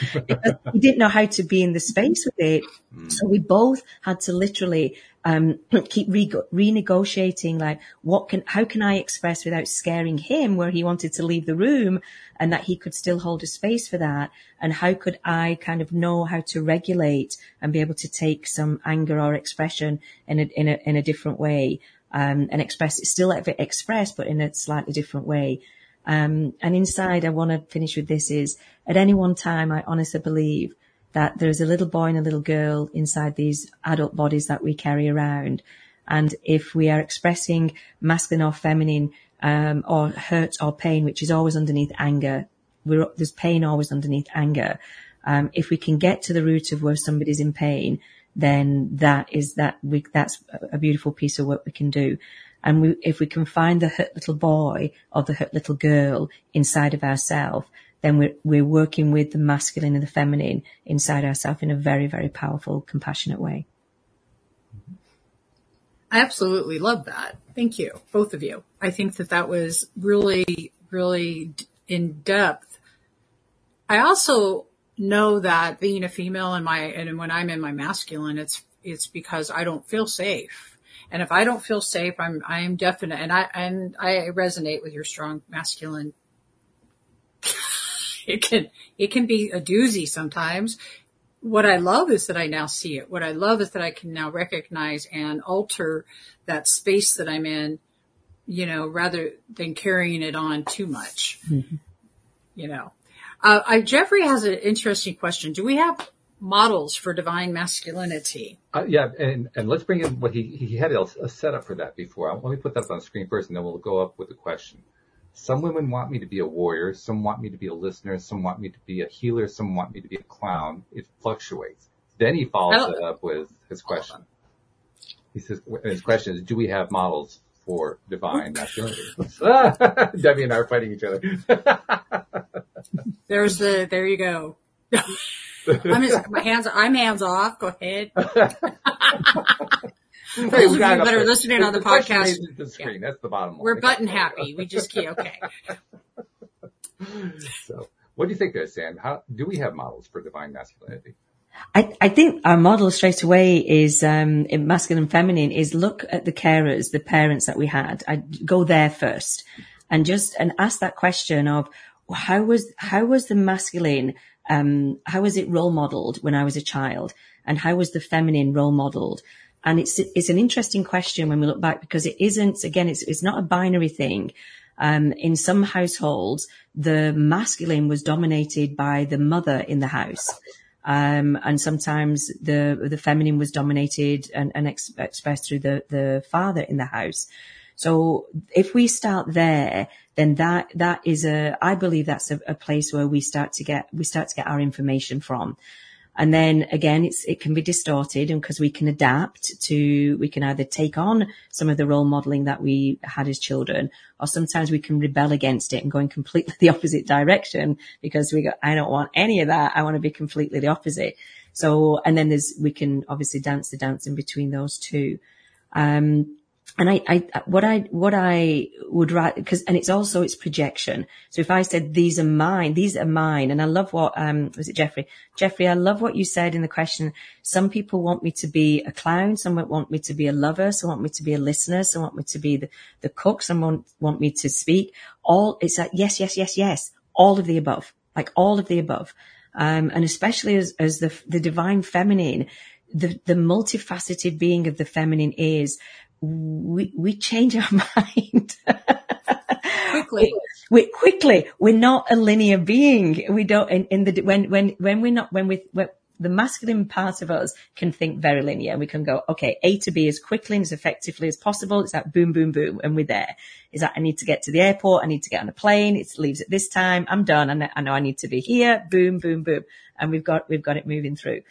he didn't know how to be in the space with it. Mm. So we both had to literally, um, keep re- renegotiating, like, what can, how can I express without scaring him where he wanted to leave the room and that he could still hold a space for that? And how could I kind of know how to regulate and be able to take some anger or expression in a, in a, in a different way? Um, and express it still express, but in a slightly different way. Um, and inside, I want to finish with this is at any one time, I honestly believe that there's a little boy and a little girl inside these adult bodies that we carry around. And if we are expressing masculine or feminine, um, or hurt or pain, which is always underneath anger, there's pain always underneath anger. Um, if we can get to the root of where somebody's in pain, then that is that we, that's a beautiful piece of work we can do. And we, if we can find the hurt little boy or the hurt little girl inside of ourselves, then we're, we're working with the masculine and the feminine inside ourselves in a very, very powerful, compassionate way. I absolutely love that. Thank you, both of you. I think that that was really, really in depth. I also know that being a female and my, and when I'm in my masculine, it's, it's because I don't feel safe and if I don't feel safe, I'm, I am definite. And I, and I resonate with your strong masculine. it can, it can be a doozy sometimes. What I love is that I now see it. What I love is that I can now recognize and alter that space that I'm in, you know, rather than carrying it on too much, mm-hmm. you know. Uh, I, Jeffrey has an interesting question. Do we have models for divine masculinity. Uh, yeah, and, and let's bring in what he, he had a, a setup for that before. Let me put that on the screen first and then we'll go up with the question. Some women want me to be a warrior, some want me to be a listener, some want me to be a healer, some want me to be a clown. It fluctuates. Then he follows oh. it up with his question. He says, his question is, do we have models for divine masculinity? Debbie and I are fighting each other. There's the, there you go. I'm just, my hands, I'm hands off. Go ahead. Hey, Those of you that are listening on the, the podcast, the screen. Yeah. That's the bottom line. We're button happy. We just can't. Okay. so, what do you think there, Sand? How do we have models for divine masculinity? I, I think our model straight away is um, in masculine and feminine is look at the carers, the parents that we had. I go there first and just and ask that question of how was how was the masculine um, how was it role modeled when I was a child? And how was the feminine role modeled? And it's, it's an interesting question when we look back because it isn't, again, it's, it's not a binary thing. Um, in some households, the masculine was dominated by the mother in the house. Um, and sometimes the, the feminine was dominated and, and ex- expressed through the, the father in the house. So if we start there, then that, that is a, I believe that's a, a place where we start to get, we start to get our information from. And then again, it's, it can be distorted and because we can adapt to, we can either take on some of the role modeling that we had as children, or sometimes we can rebel against it and go in completely the opposite direction because we go, I don't want any of that. I want to be completely the opposite. So, and then there's, we can obviously dance the dance in between those two. Um, and I, I, what I, what I would write, because, and it's also, it's projection. So if I said, these are mine, these are mine. And I love what, um, was it Jeffrey? Jeffrey, I love what you said in the question. Some people want me to be a clown. Some want me to be a lover. Some want me to be a listener. Some want me to be the, the cook. Some want, want me to speak. All, it's like, yes, yes, yes, yes. All of the above, like all of the above. Um, and especially as, as the, the divine feminine, the, the multifaceted being of the feminine is we, we change our mind. quickly. We, quickly. We're not a linear being. We don't, in, in the, when, when, when we're not, when we, when, the masculine part of us can think very linear. And we can go, okay, A to B as quickly and as effectively as possible. It's that boom, boom, boom. And we're there. Is that I need to get to the airport. I need to get on a plane. It leaves at this time. I'm done. Know, I know I need to be here. Boom, boom, boom. And we've got, we've got it moving through.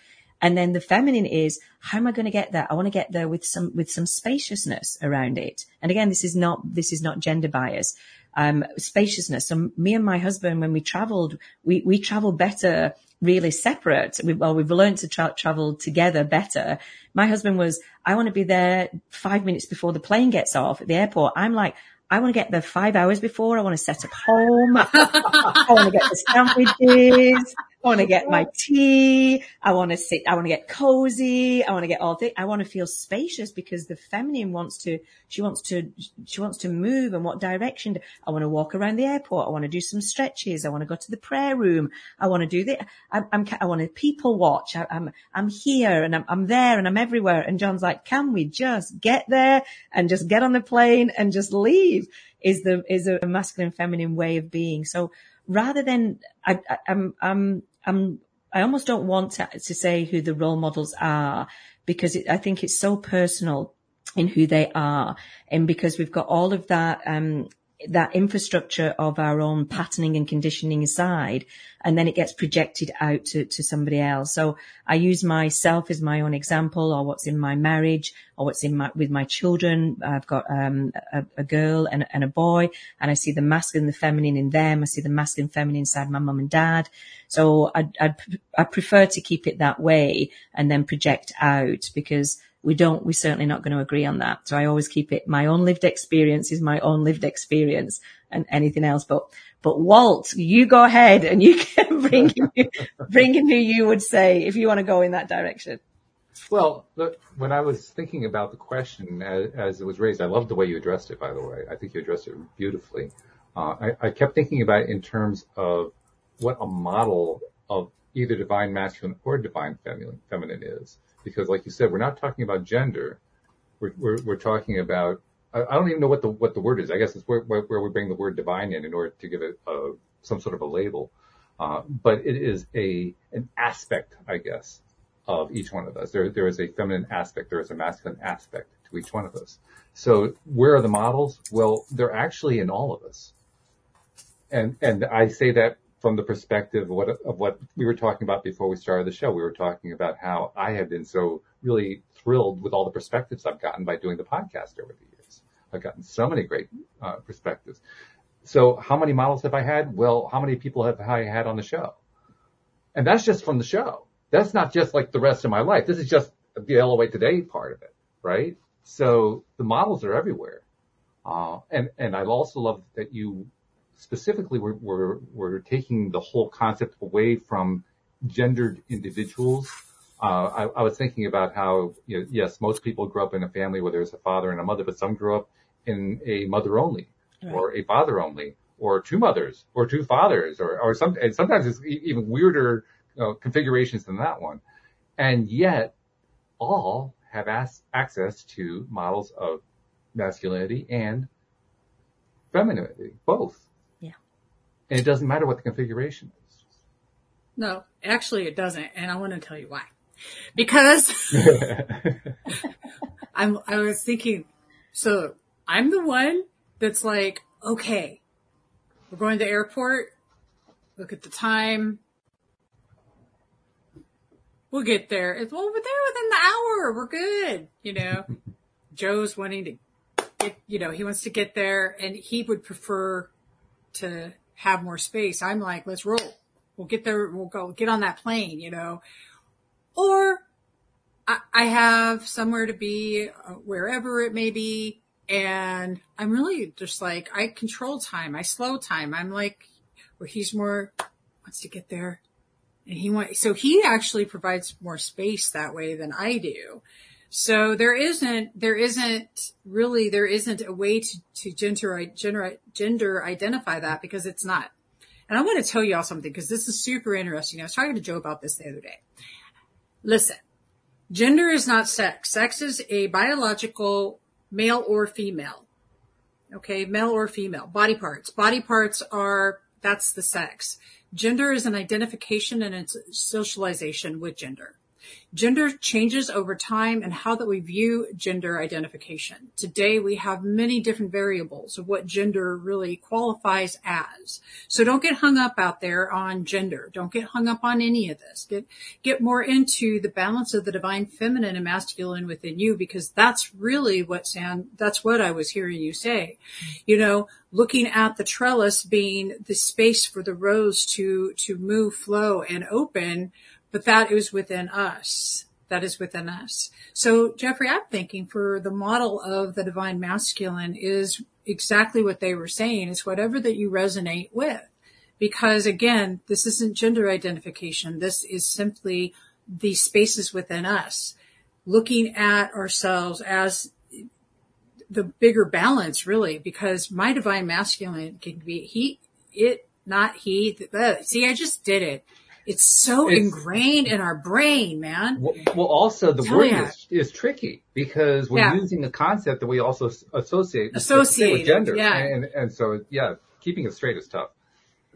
And then the feminine is, how am I going to get there? I want to get there with some, with some spaciousness around it. And again, this is not, this is not gender bias. Um, spaciousness. So me and my husband, when we traveled, we, we travel better really separate. We, well, we've learned to tra- travel together better. My husband was, I want to be there five minutes before the plane gets off at the airport. I'm like, I want to get there five hours before. I want to set up home. I want to get the sandwiches. I want to get my tea. I want to sit. I want to get cozy. I want to get all things. I want to feel spacious because the feminine wants to, she wants to, she wants to move and what direction. I want to walk around the airport. I want to do some stretches. I want to go to the prayer room. I want to do the, I'm, I'm I want to people watch. I, am I'm, I'm here and I'm, I'm there and I'm everywhere. And John's like, can we just get there and just get on the plane and just leave? Is the, is a masculine feminine way of being. So rather than, I, I, I'm, I'm, I'm, I almost don't want to, to say who the role models are because it, I think it's so personal in who they are. And because we've got all of that, um, that infrastructure of our own patterning and conditioning aside, and then it gets projected out to, to somebody else. So I use myself as my own example or what's in my marriage or what's in my, with my children. I've got, um, a, a, girl and, and, a boy and I see the masculine the feminine in them. I see the masculine feminine inside my mum and dad. So I, I, I prefer to keep it that way and then project out because we don't, we're certainly not going to agree on that. So I always keep it, my own lived experience is my own lived experience and anything else. But, but Walt, you go ahead and you can bring in, bring in who you would say if you want to go in that direction. Well, look, when I was thinking about the question as, as, it was raised, I loved the way you addressed it, by the way. I think you addressed it beautifully. Uh, I, I kept thinking about it in terms of what a model of either divine masculine or divine feminine, feminine is because like you said, we're not talking about gender. We're, we're, we're talking about, I, I, don't even know what the, what the word is. I guess it's where, where, where we bring the word divine in in order to give it a, some sort of a label. Uh, but it is a, an aspect, I guess, of each one of us. There, there is a feminine aspect. There is a masculine aspect to each one of us. So where are the models? Well, they're actually in all of us. And, and I say that from the perspective of what, of what we were talking about before we started the show. We were talking about how I have been so really thrilled with all the perspectives I've gotten by doing the podcast over the years. I've gotten so many great uh, perspectives. So how many models have I had? Well, how many people have I had on the show? And that's just from the show. That's not just like the rest of my life. This is just the LOA today part of it, right? So the models are everywhere. Uh, and, and I also love that you specifically we're, we're, we're taking the whole concept away from gendered individuals. Uh, I, I, was thinking about how, you know, yes, most people grew up in a family where there's a father and a mother, but some grew up in a mother only or a father only or two mothers or two fathers or, or some, and sometimes it's even weirder configurations than that one. And yet all have as- access to models of masculinity and femininity, both. And it doesn't matter what the configuration is. No, actually it doesn't. And I want to tell you why. Because I'm, I was thinking, so I'm the one that's like, okay, we're going to the airport. Look at the time. We'll get there. It's, well, we're there within the hour. We're good. You know, Joe's wanting to get, you know, he wants to get there and he would prefer to have more space. I'm like, let's roll. We'll get there. We'll go get on that plane, you know. or I, I have somewhere to be, uh, wherever it may be. And I'm really just like, I control time. I slow time. I'm like, where he's more wants to get there and he wants, so he actually provides more space that way than I do. So there isn't, there isn't really, there isn't a way to, to gender, gender, gender identify that because it's not. And I want to tell y'all something because this is super interesting. I was talking to Joe about this the other day. Listen, gender is not sex. Sex is a biological male or female. Okay. Male or female body parts. Body parts are, that's the sex. Gender is an identification and it's socialization with gender. Gender changes over time and how that we view gender identification. Today we have many different variables of what gender really qualifies as. So don't get hung up out there on gender. Don't get hung up on any of this. Get, get more into the balance of the divine feminine and masculine within you because that's really what Sand, that's what I was hearing you say. You know, looking at the trellis being the space for the rose to, to move, flow and open but that is within us. That is within us. So Jeffrey, I'm thinking for the model of the divine masculine is exactly what they were saying. It's whatever that you resonate with. Because again, this isn't gender identification. This is simply the spaces within us looking at ourselves as the bigger balance really because my divine masculine can be he it not he uh, see i just did it it's so it's, ingrained in our brain, man. Well, well also the word is, is, tricky because we're yeah. using a concept that we also associate, associate with gender. Yeah. And, and so, yeah, keeping it straight is tough.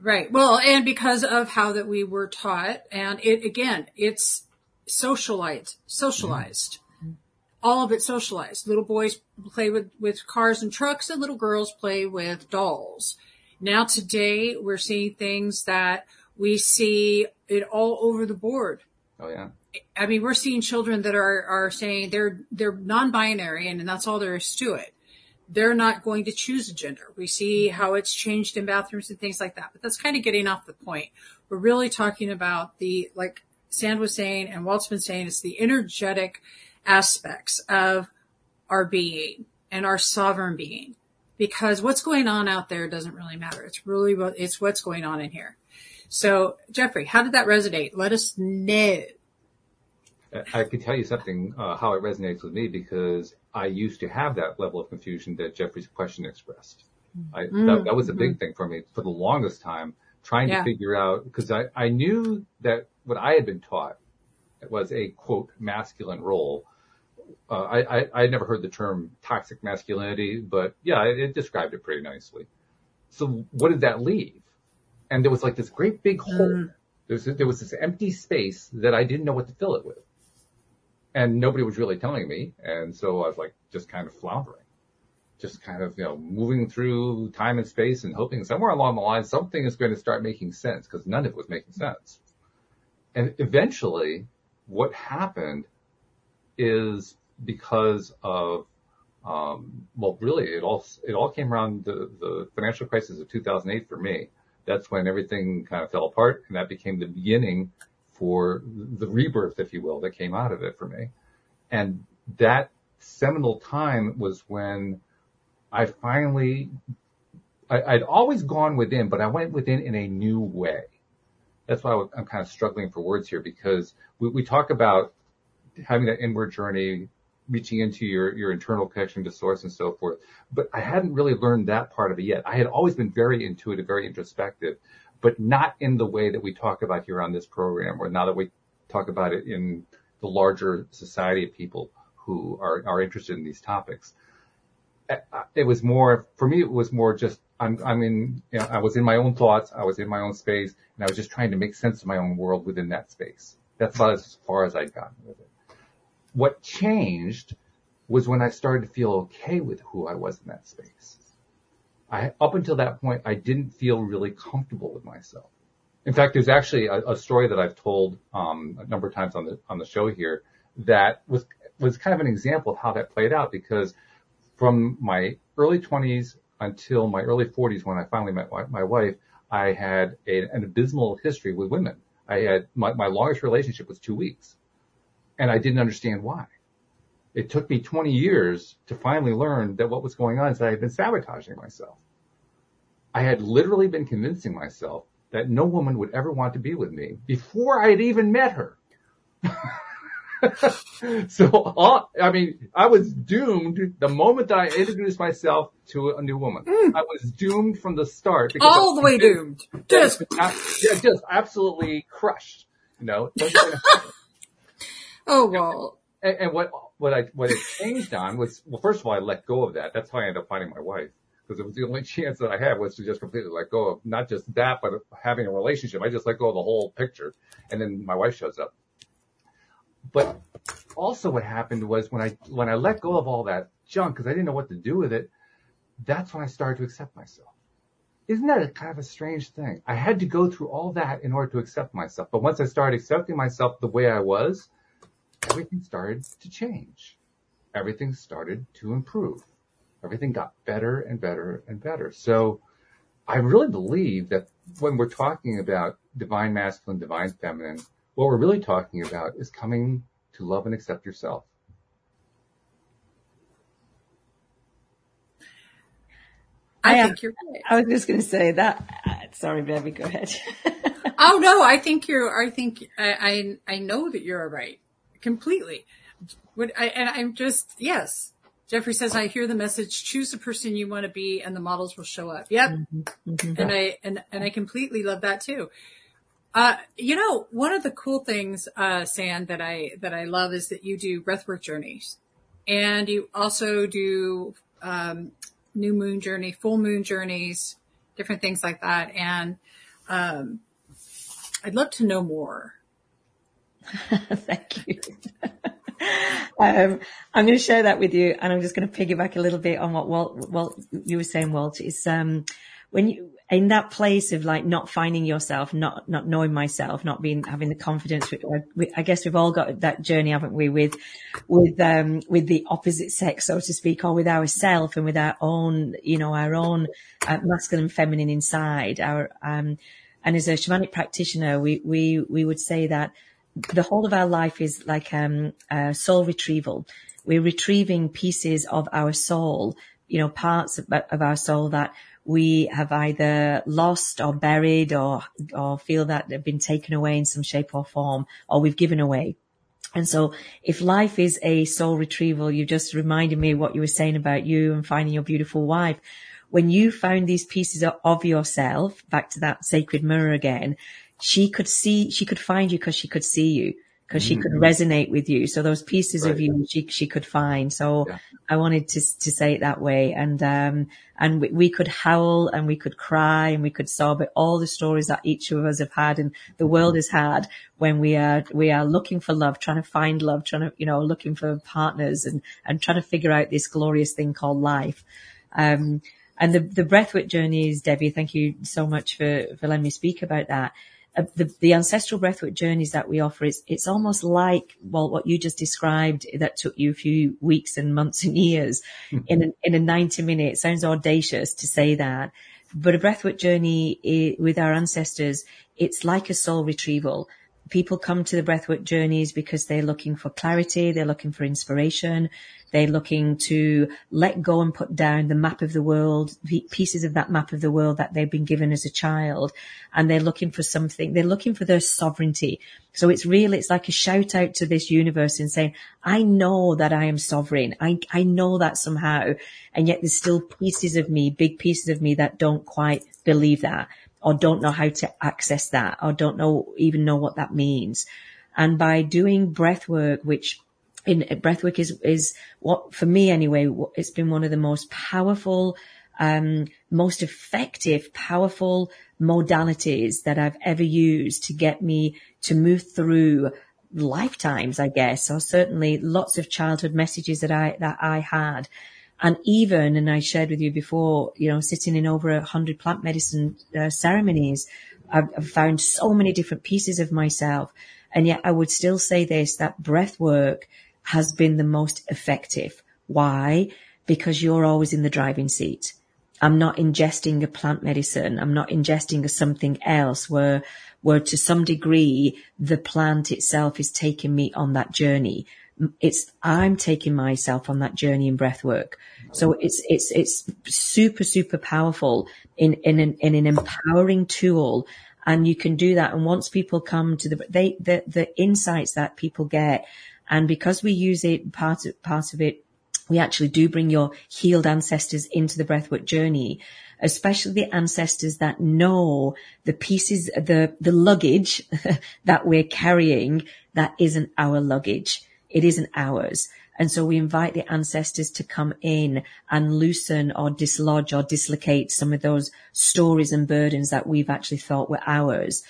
Right. Well, and because of how that we were taught and it, again, it's socialized, socialized. Mm-hmm. All of it socialized. Little boys play with, with cars and trucks and little girls play with dolls. Now today we're seeing things that we see it all over the board. Oh yeah. I mean, we're seeing children that are, are saying they're, they're non-binary and, and that's all there is to it. They're not going to choose a gender. We see how it's changed in bathrooms and things like that, but that's kind of getting off the point. We're really talking about the, like Sand was saying and Walt's been saying, it's the energetic aspects of our being and our sovereign being because what's going on out there doesn't really matter. It's really what, it's what's going on in here. So, Jeffrey, how did that resonate? Let us know. I can tell you something, uh, how it resonates with me because I used to have that level of confusion that Jeffrey's question expressed. I, mm-hmm. that, that, was a big mm-hmm. thing for me for the longest time, trying yeah. to figure out, because I, I knew that what I had been taught was a quote masculine role. Uh, I, I, I never heard the term toxic masculinity, but yeah, it, it described it pretty nicely. So what did that leave? And there was like this great big hole. Mm. There was, there was this empty space that I didn't know what to fill it with. And nobody was really telling me. And so I was like, just kind of floundering, just kind of, you know, moving through time and space and hoping somewhere along the line, something is going to start making sense because none of it was making sense. And eventually what happened is because of um, well, really, it all it all came around the, the financial crisis of 2008 for me that's when everything kind of fell apart and that became the beginning for the rebirth, if you will, that came out of it for me. And that seminal time was when I finally, I, would always gone within, but I went within in a new way. That's why I'm kind of struggling for words here because we, we talk about having that inward journey, reaching into your, your internal connection to source and so forth. But I hadn't really learned that part of it yet. I had always been very intuitive, very introspective, but not in the way that we talk about here on this program or now that we talk about it in the larger society of people who are, are interested in these topics. It was more, for me, it was more just, I'm, I'm in, you know, I was in my own thoughts. I was in my own space and I was just trying to make sense of my own world within that space. That's about as far as I'd gotten with it. What changed was when I started to feel okay with who I was in that space. I, up until that point, I didn't feel really comfortable with myself. In fact, there's actually a, a story that I've told um, a number of times on the on the show here that was was kind of an example of how that played out because from my early 20s until my early 40s when I finally met my, my wife, I had a, an abysmal history with women. I had my, my longest relationship was two weeks And I didn't understand why. It took me 20 years to finally learn that what was going on is that I had been sabotaging myself. I had literally been convincing myself that no woman would ever want to be with me before I had even met her. so, all, I mean, I was doomed the moment that I introduced myself to a new woman. Mm. I was doomed from the start. All the way doomed. Just, yeah, just absolutely crushed. You know. oh well. And, and what what I what it changed on was well, first of all, I let go of that. That's how I ended up finding my wife because it was the only chance that I had was to just completely let go of not just that, but having a relationship. I just let go of the whole picture, and then my wife shows up. But also, what happened was when I when I let go of all that junk because I didn't know what to do with it, that's when I started to accept myself. Isn't that a kind of a strange thing? I had to go through all that in order to accept myself. But once I started accepting myself the way I was, everything started to change. Everything started to improve. Everything got better and better and better. So I really believe that when we're talking about divine masculine, divine feminine, what we're really talking about is coming to love and accept yourself. I, think you're right. I was just going to say that. Uh, sorry, baby, go ahead. oh no, I think you're. I think I, I I know that you're right completely. What I, and I'm just yes. Jeffrey says, I hear the message, choose the person you want to be and the models will show up. Yep. Mm-hmm. Mm-hmm. And I, and, and I completely love that too. Uh, you know, one of the cool things, uh, Sand, that I, that I love is that you do breathwork journeys and you also do, um, new moon journey, full moon journeys, different things like that. And, um, I'd love to know more. Thank you. um, I'm going to share that with you and I'm just going to piggyback a little bit on what Walt, Walt, you were saying, Walt, is, um, when you, in that place of like not finding yourself, not, not knowing myself, not being, having the confidence, I guess we've all got that journey, haven't we, with, with, um, with the opposite sex, so to speak, or with ourself and with our own, you know, our own uh, masculine, feminine inside our, um, and as a shamanic practitioner, we, we, we would say that the whole of our life is like, um, soul retrieval. We're retrieving pieces of our soul, you know, parts of, of our soul that we have either lost or buried or, or feel that they've been taken away in some shape or form or we've given away. And so if life is a soul retrieval, you just reminded me what you were saying about you and finding your beautiful wife. When you found these pieces of yourself, back to that sacred mirror again, she could see, she could find you because she could see you because she could mm-hmm. resonate with you. So those pieces right. of you she she could find. So yeah. I wanted to to say it that way, and um and we, we, could howl and we could cry and we could sob at all the stories that each of us have had and the world has had when we are we are looking for love, trying to find love, trying to you know looking for partners and and trying to figure out this glorious thing called life. Um, and the the breathwork is Debbie. Thank you so much for for letting me speak about that uh, the, the ancestral breathwork journeys that we offer, it's, it's almost like, well, what you just described that took you a few weeks and months and years mm-hmm. in, a, in a 90 minute, it sounds audacious to say that, but a breathwork journey with our ancestors, it's like a soul retrieval people come to the breathwork journeys because they're looking for clarity, they're looking for inspiration, they're looking to let go and put down the map of the world, pieces of that map of the world that they've been given as a child, and they're looking for something, they're looking for their sovereignty. So it's really, it's like a shout out to this universe and saying, I know that I am sovereign. I, I know that somehow. And yet there's still pieces of me, big pieces of me that don't quite believe that or don't know how to access that or don't know, even know what that means. And by doing breath work, which in breath work is, is what for me anyway, it's been one of the most powerful, um, most effective, powerful modalities that I've ever used to get me to move through lifetimes, I guess, or certainly lots of childhood messages that I, that I had and even, and I shared with you before, you know, sitting in over a hundred plant medicine uh, ceremonies, I've, I've, found so many different pieces of myself. And yet I would still say this, that breath work has been the most effective. Why? Because you're always in the driving seat. I'm not ingesting a plant medicine. I'm not ingesting a something else where, where to some degree the plant itself is taking me on that journey. It's, I'm taking myself on that journey in breath work. So it's, it's, it's super, super powerful in, in an, in an empowering tool. And you can do that. And once people come to the, they, the, the insights that people get, and because we use it, part of, part of it we actually do bring your healed ancestors into the breathwork journey, especially the ancestors that know the pieces, the, the luggage that we're carrying that isn't our luggage. It isn't ours. And so we invite the ancestors to come in and loosen or dislodge or dislocate some of those stories and burdens that we've actually thought were ours.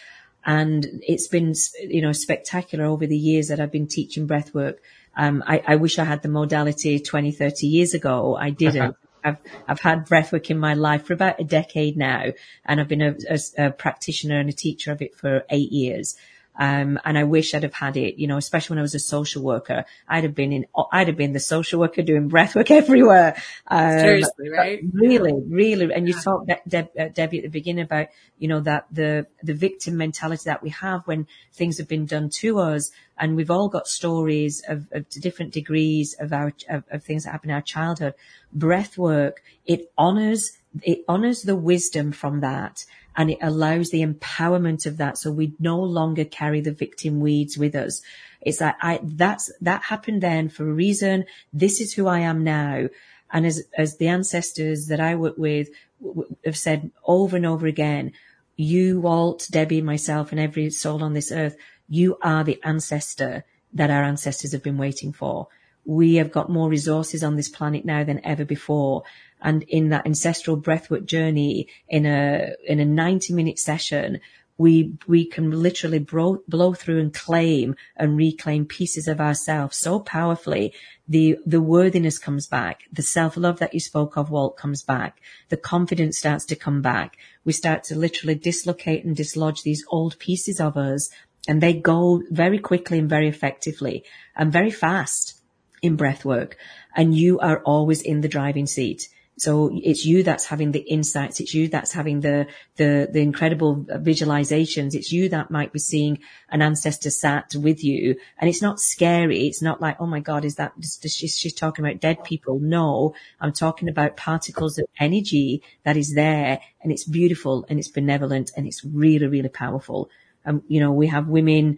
And it's been, you know, spectacular over the years that I've been teaching breathwork um, I, I, wish I had the modality 20, 30 years ago. I didn't. I've, I've had breathwork in my life for about a decade now, and I've been a, a, a practitioner and a teacher of it for eight years. Um, and I wish I'd have had it, you know, especially when I was a social worker. I'd have been in, I'd have been the social worker doing breathwork everywhere. Um, Seriously, right? Really, really. And you talked, Deb, uh, Debbie, at the beginning about, you know, that the, the victim mentality that we have when things have been done to us. And we've all got stories of, of different degrees of our, of, of things that happen in our childhood. Breathwork, it honors, it honors the wisdom from that and it allows the empowerment of that. So we no longer carry the victim weeds with us. It's like, I, that's, that happened then for a reason. This is who I am now. And as, as the ancestors that I work with have said over and over again, you, Walt, Debbie, myself, and every soul on this earth, you are the ancestor that our ancestors have been waiting for. We have got more resources on this planet now than ever before. And in that ancestral breathwork journey, in a, in a 90 minute session, we, we can literally blow, blow through and claim and reclaim pieces of ourselves so powerfully. The, the worthiness comes back. The self-love that you spoke of, Walt, comes back. The confidence starts to come back. We start to literally dislocate and dislodge these old pieces of us and they go very quickly and very effectively and very fast in breath work. And you are always in the driving seat. So it's you that's having the insights. It's you that's having the, the, the incredible visualizations. It's you that might be seeing an ancestor sat with you. And it's not scary. It's not like, oh my God, is that, she's, talking about dead people. No, I'm talking about particles of energy that is there and it's beautiful and it's benevolent and it's really, really powerful. Um, you know, we have women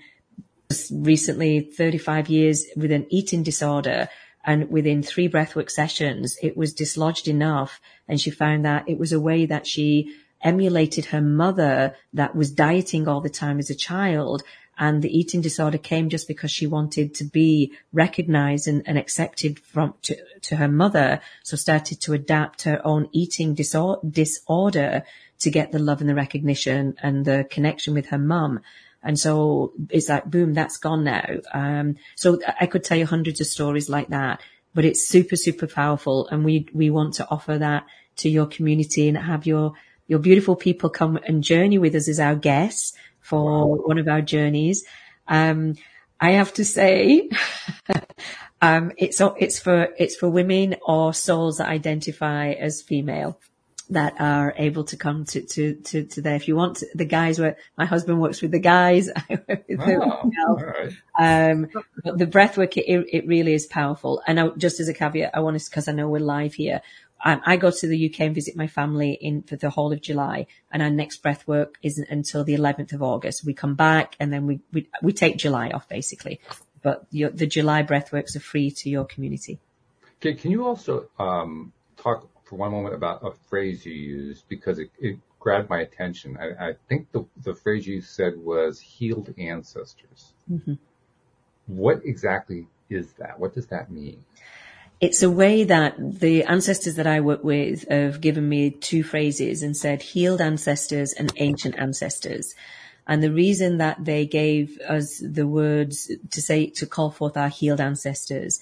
recently 35 years with an eating disorder and within three breathwork sessions, it was dislodged enough. And she found that it was a way that she emulated her mother that was dieting all the time as a child. And the eating disorder came just because she wanted to be recognized and, and accepted from to, to, her mother. So started to adapt her own eating disor- disorder to get the love and the recognition and the connection with her mum. And so it's like, boom, that's gone now. Um, so I could tell you hundreds of stories like that, but it's super, super powerful. And we, we want to offer that to your community and have your, your beautiful people come and journey with us as our guests for one of our journeys. Um, I have to say, um, it's, it's for, it's for women or souls that identify as female that are able to come to, to, to, to there. If you want to, the guys where my husband works with the guys, I work with oh, right. um, but the breath work, it, it really is powerful. And I, just as a caveat, I want to, cause I know we're live here. Um, I go to the UK and visit my family in for the whole of July and our next breath work isn't until the 11th of August. We come back and then we, we, we take July off basically, but your, the July breath works are free to your community. Okay. Can you also, um, talk for one moment about a phrase you used because it, it grabbed my attention. I, I, think the, the phrase you said was healed ancestors. Mm-hmm. What exactly is that? What does that mean? It's a way that the ancestors that I work with have given me two phrases and said healed ancestors and ancient ancestors. And the reason that they gave us the words to say, to call forth our healed ancestors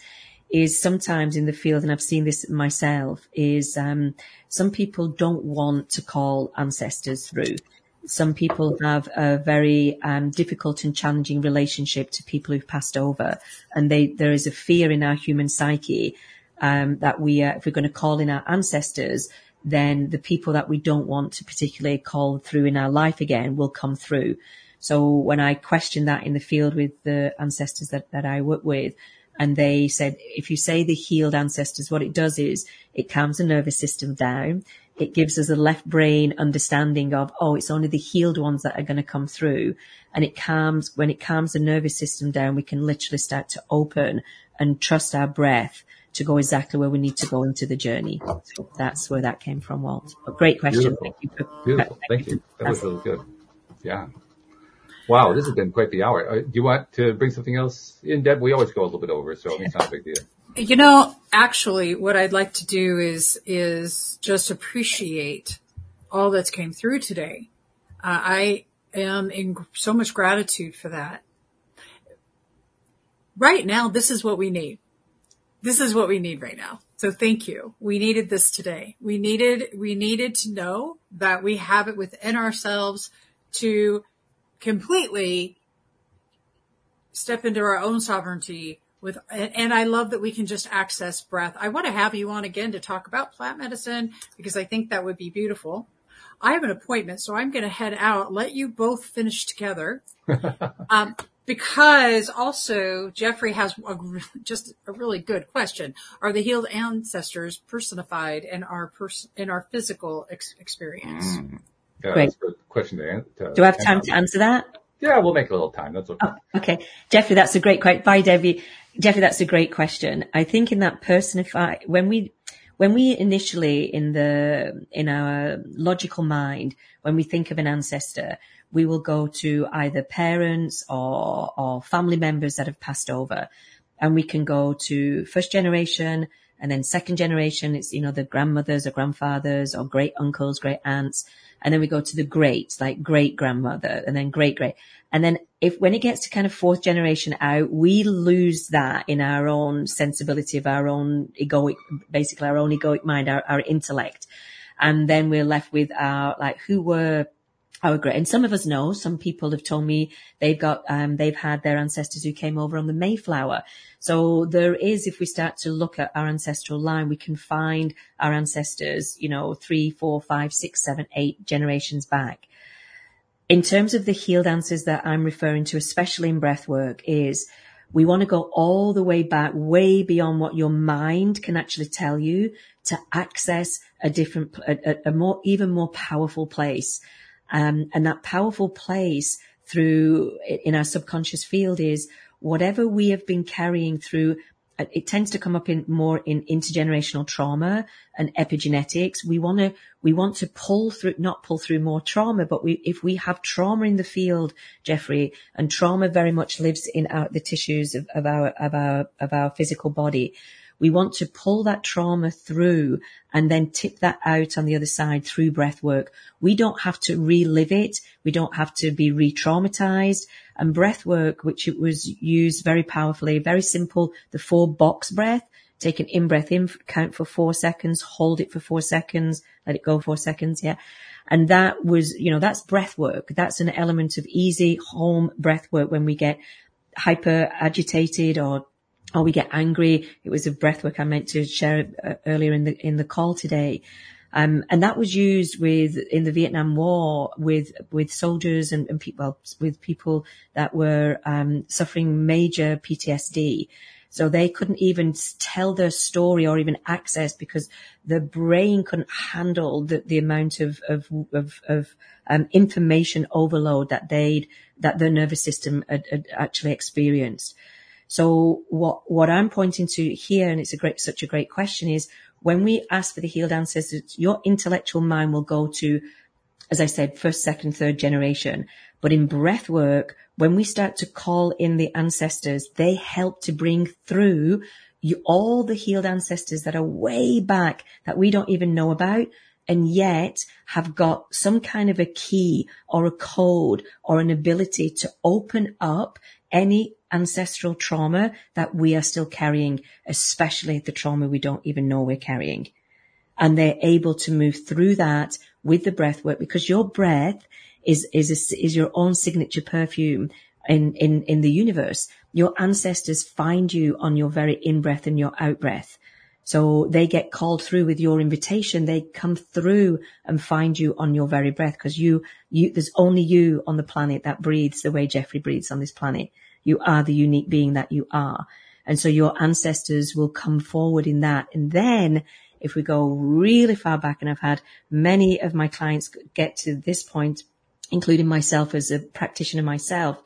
is sometimes in the field, and I've seen this myself, is um, some people don't want to call ancestors through. Some people have a very um, difficult and challenging relationship to people who've passed over, and they, there is a fear in our human psyche um, that we, uh, if we're going to call in our ancestors, then the people that we don't want to particularly call through in our life again will come through. So when I question that in the field with the ancestors that, that I work with, and they said, if you say the healed ancestors, what it does is it calms the nervous system down. It gives us a left brain understanding of, oh, it's only the healed ones that are going to come through. And it calms, when it calms the nervous system down, we can literally start to open and trust our breath to go exactly where we need to go into the journey. So that's where that came from, Walt. But great question. Beautiful. Thank you. For, Beautiful. Thank you. That was really good. Yeah. Wow, this has been quite the hour. Uh, do you want to bring something else in, Deb? We always go a little bit over, so it's not a big deal. You know, actually, what I'd like to do is is just appreciate all that's came through today. Uh, I am in so much gratitude for that. Right now, this is what we need. This is what we need right now. So thank you. We needed this today. We needed we needed to know that we have it within ourselves to completely step into our own sovereignty with, and I love that we can just access breath. I want to have you on again to talk about plant medicine because I think that would be beautiful. I have an appointment, so I'm going to head out, let you both finish together. um, because also Jeffrey has a, just a really good question. Are the healed ancestors personified in our pers- in our physical ex- experience? Mm. Yeah, Great. that's a good question to answer. Do I have time to answer that? Yeah, we'll make a little time. That's okay. Oh, okay. Jeffrey, that's a great question. Bye, Debbie. Jeffrey, that's a great question. I think in that personify, when we, when we initially in the, in our logical mind, when we think of an ancestor, we will go to either parents or, or family members that have passed over. And we can go to first generation and then second generation. It's, you know, the grandmothers or grandfathers or great uncles, great aunts. And then we go to the greats, like great grandmother and then great great. And then if, when it gets to kind of fourth generation out, we lose that in our own sensibility of our own egoic, basically our own egoic mind, our, our intellect. And then we're left with our, like, who were great, and some of us know, some people have told me they've got, um, they've had their ancestors who came over on the Mayflower. So there is, if we start to look at our ancestral line, we can find our ancestors, you know, three, four, five, six, seven, eight generations back. In terms of the healed answers that I'm referring to, especially in breath work, is we want to go all the way back, way beyond what your mind can actually tell you to access a different, a, a more, even more powerful place. Um, and that powerful place through in our subconscious field is whatever we have been carrying through. It tends to come up in more in intergenerational trauma and epigenetics. We want to, we want to pull through, not pull through more trauma, but we, if we have trauma in the field, Jeffrey, and trauma very much lives in our, the tissues of, of our, of our, of our physical body, we want to pull that trauma through and then tip that out on the other side through breath work. We don't have to relive it. We don't have to be re-traumatized. And breath work, which it was used very powerfully, very simple, the four box breath, take an in breath in, count for four seconds, hold it for four seconds, let it go four seconds. Yeah. And that was, you know, that's breath work. That's an element of easy home breath work when we get hyper agitated or or we get angry. It was a breath work I meant to share uh, earlier in the, in the call today. Um, and that was used with, in the Vietnam War with, with soldiers and, and people, well, with people that were, um, suffering major PTSD. So they couldn't even tell their story or even access because the brain couldn't handle the, the amount of, of, of, of um, information overload that they'd, that their nervous system had, had actually experienced. So what, what I'm pointing to here, and it's a great, such a great question is when we ask for the healed ancestors, your intellectual mind will go to, as I said, first, second, third generation. But in breath work, when we start to call in the ancestors, they help to bring through you, all the healed ancestors that are way back that we don't even know about and yet have got some kind of a key or a code or an ability to open up any ancestral trauma that we are still carrying, especially the trauma we don't even know we're carrying. And they're able to move through that with the breath work because your breath is, is, a, is your own signature perfume in, in, in the universe. Your ancestors find you on your very in breath and your out breath. So they get called through with your invitation. They come through and find you on your very breath because you, you, there's only you on the planet that breathes the way Jeffrey breathes on this planet. You are the unique being that you are. And so your ancestors will come forward in that. And then if we go really far back, and I've had many of my clients get to this point, including myself as a practitioner myself,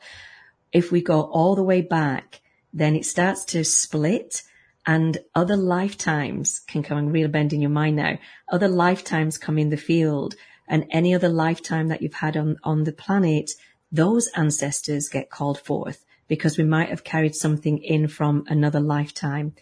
if we go all the way back, then it starts to split and other lifetimes can come and really bend in your mind now. Other lifetimes come in the field and any other lifetime that you've had on, on the planet, those ancestors get called forth because we might have carried something in from another lifetime.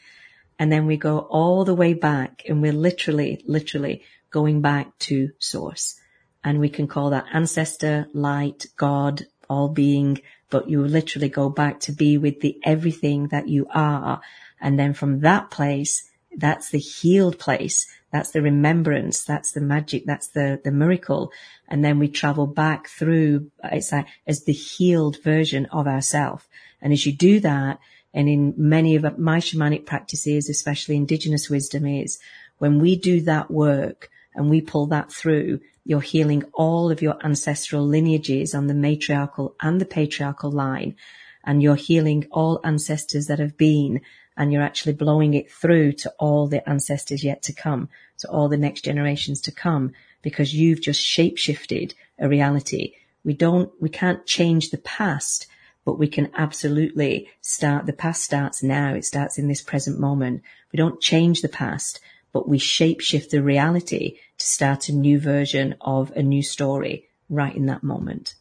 And then we go all the way back and we're literally, literally going back to source. And we can call that ancestor, light, God, all being, but you literally go back to be with the everything that you are and then from that place, that's the healed place. That's the remembrance. That's the magic. That's the, the miracle. And then we travel back through, it's like, as the healed version of ourself. And as you do that, and in many of my shamanic practices, especially indigenous wisdom is when we do that work and we pull that through, you're healing all of your ancestral lineages on the matriarchal and the patriarchal line. And you're healing all ancestors that have been and you're actually blowing it through to all the ancestors yet to come, to all the next generations to come, because you've just shapeshifted a reality. We don't, we can't change the past, but we can absolutely start, the past starts now. It starts in this present moment. We don't change the past, but we shapeshift the reality to start a new version of a new story right in that moment.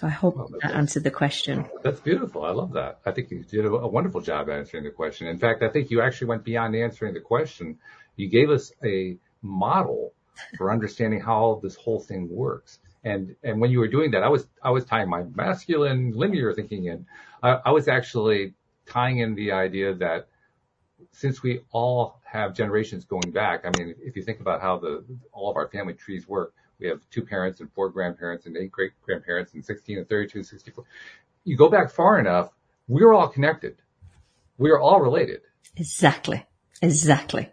So I hope Walt, that answered the question. That's beautiful. I love that. I think you did a, a wonderful job answering the question. In fact, I think you actually went beyond answering the question. You gave us a model for understanding how this whole thing works. And and when you were doing that, I was I was tying my masculine linear thinking in. I, I was actually tying in the idea that since we all have generations going back, I mean, if you think about how the all of our family trees work, we have two parents and four grandparents and eight great grandparents and 16 and 32 and 64. You go back far enough, we're all connected. We are all related. Exactly. Exactly.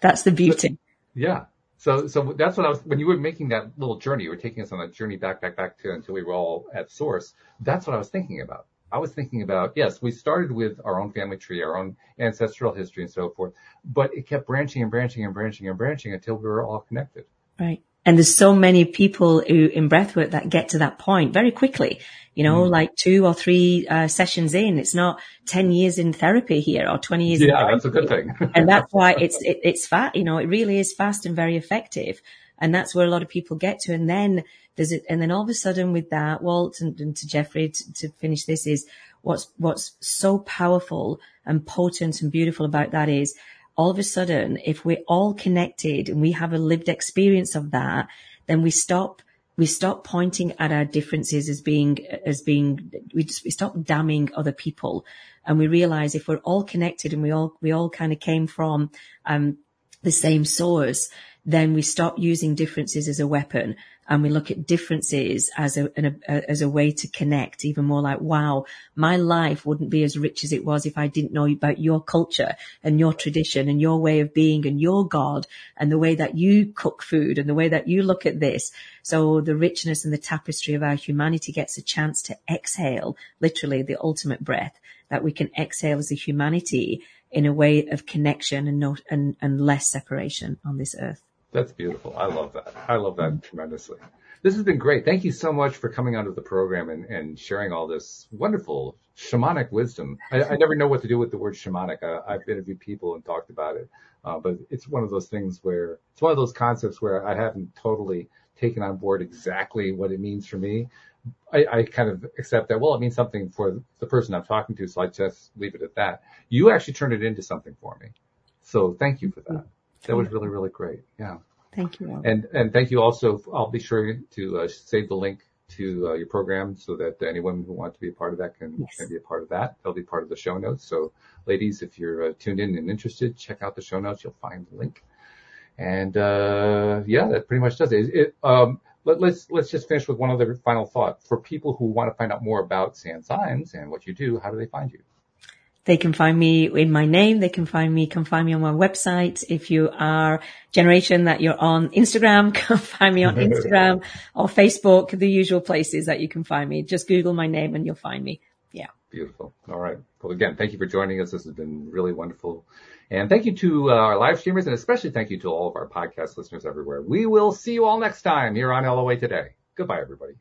That's the beauty. yeah. So, so that's what I was, when you were making that little journey, you were taking us on a journey back, back, back to until we were all at source. That's what I was thinking about. I was thinking about, yes, we started with our own family tree, our own ancestral history and so forth, but it kept branching and branching and branching and branching until we were all connected. Right. And there's so many people who in breathwork that get to that point very quickly, you know, mm. like two or three uh, sessions in. It's not 10 years in therapy here or 20 years. Yeah, that's a good thing. and that's why it's, it, it's fast, you know, it really is fast and very effective. And that's where a lot of people get to. And then there's it, and then all of a sudden with that, Walt and, and to Jeffrey to, to finish this is what's, what's so powerful and potent and beautiful about that is all of a sudden, if we're all connected and we have a lived experience of that, then we stop, we stop pointing at our differences as being, as being, we just, we stop damning other people. And we realize if we're all connected and we all, we all kind of came from, um, the same source, then we stop using differences as a weapon and we look at differences as a, a, as a way to connect even more like, wow, my life wouldn't be as rich as it was if I didn't know about your culture and your tradition and your way of being and your God and the way that you cook food and the way that you look at this. So the richness and the tapestry of our humanity gets a chance to exhale, literally the ultimate breath that we can exhale as a humanity in a way of connection and not, and, and less separation on this earth. That's beautiful. I love that. I love that tremendously. This has been great. Thank you so much for coming onto the program and, and sharing all this wonderful shamanic wisdom. I, I never know what to do with the word shamanic. I, have interviewed people and talked about it, uh, but it's one of those things where it's one of those concepts where I haven't totally taken on board exactly what it means for me. I, I kind of accept that, well, it means something for the person I'm talking to, so I just leave it at that. You actually turned it into something for me. So thank you for that. That was really, really great. Yeah. Thank you. And, and thank you also. I'll be sure to uh, save the link to uh, your program so that anyone who wants to be a part of that can, yes. can be a part of that. They'll be part of the show notes. So ladies, if you're uh, tuned in and interested, check out the show notes. You'll find the link. And, uh, yeah, that pretty much does it. it um, let, us let's, let's just finish with one other final thought. For people who want to find out more about Sand Symes and what you do, how do they find you? They can find me in my name. They can find me, can find me on my website. If you are generation that you're on Instagram, can find me on Instagram or Facebook, the usual places that you can find me. Just Google my name and you'll find me. Yeah. Beautiful. All right. Well, again, thank you for joining us. This has been really wonderful. And thank you to uh, our live streamers and especially thank you to all of our podcast listeners everywhere. We will see you all next time here on LOA Today. Goodbye, everybody.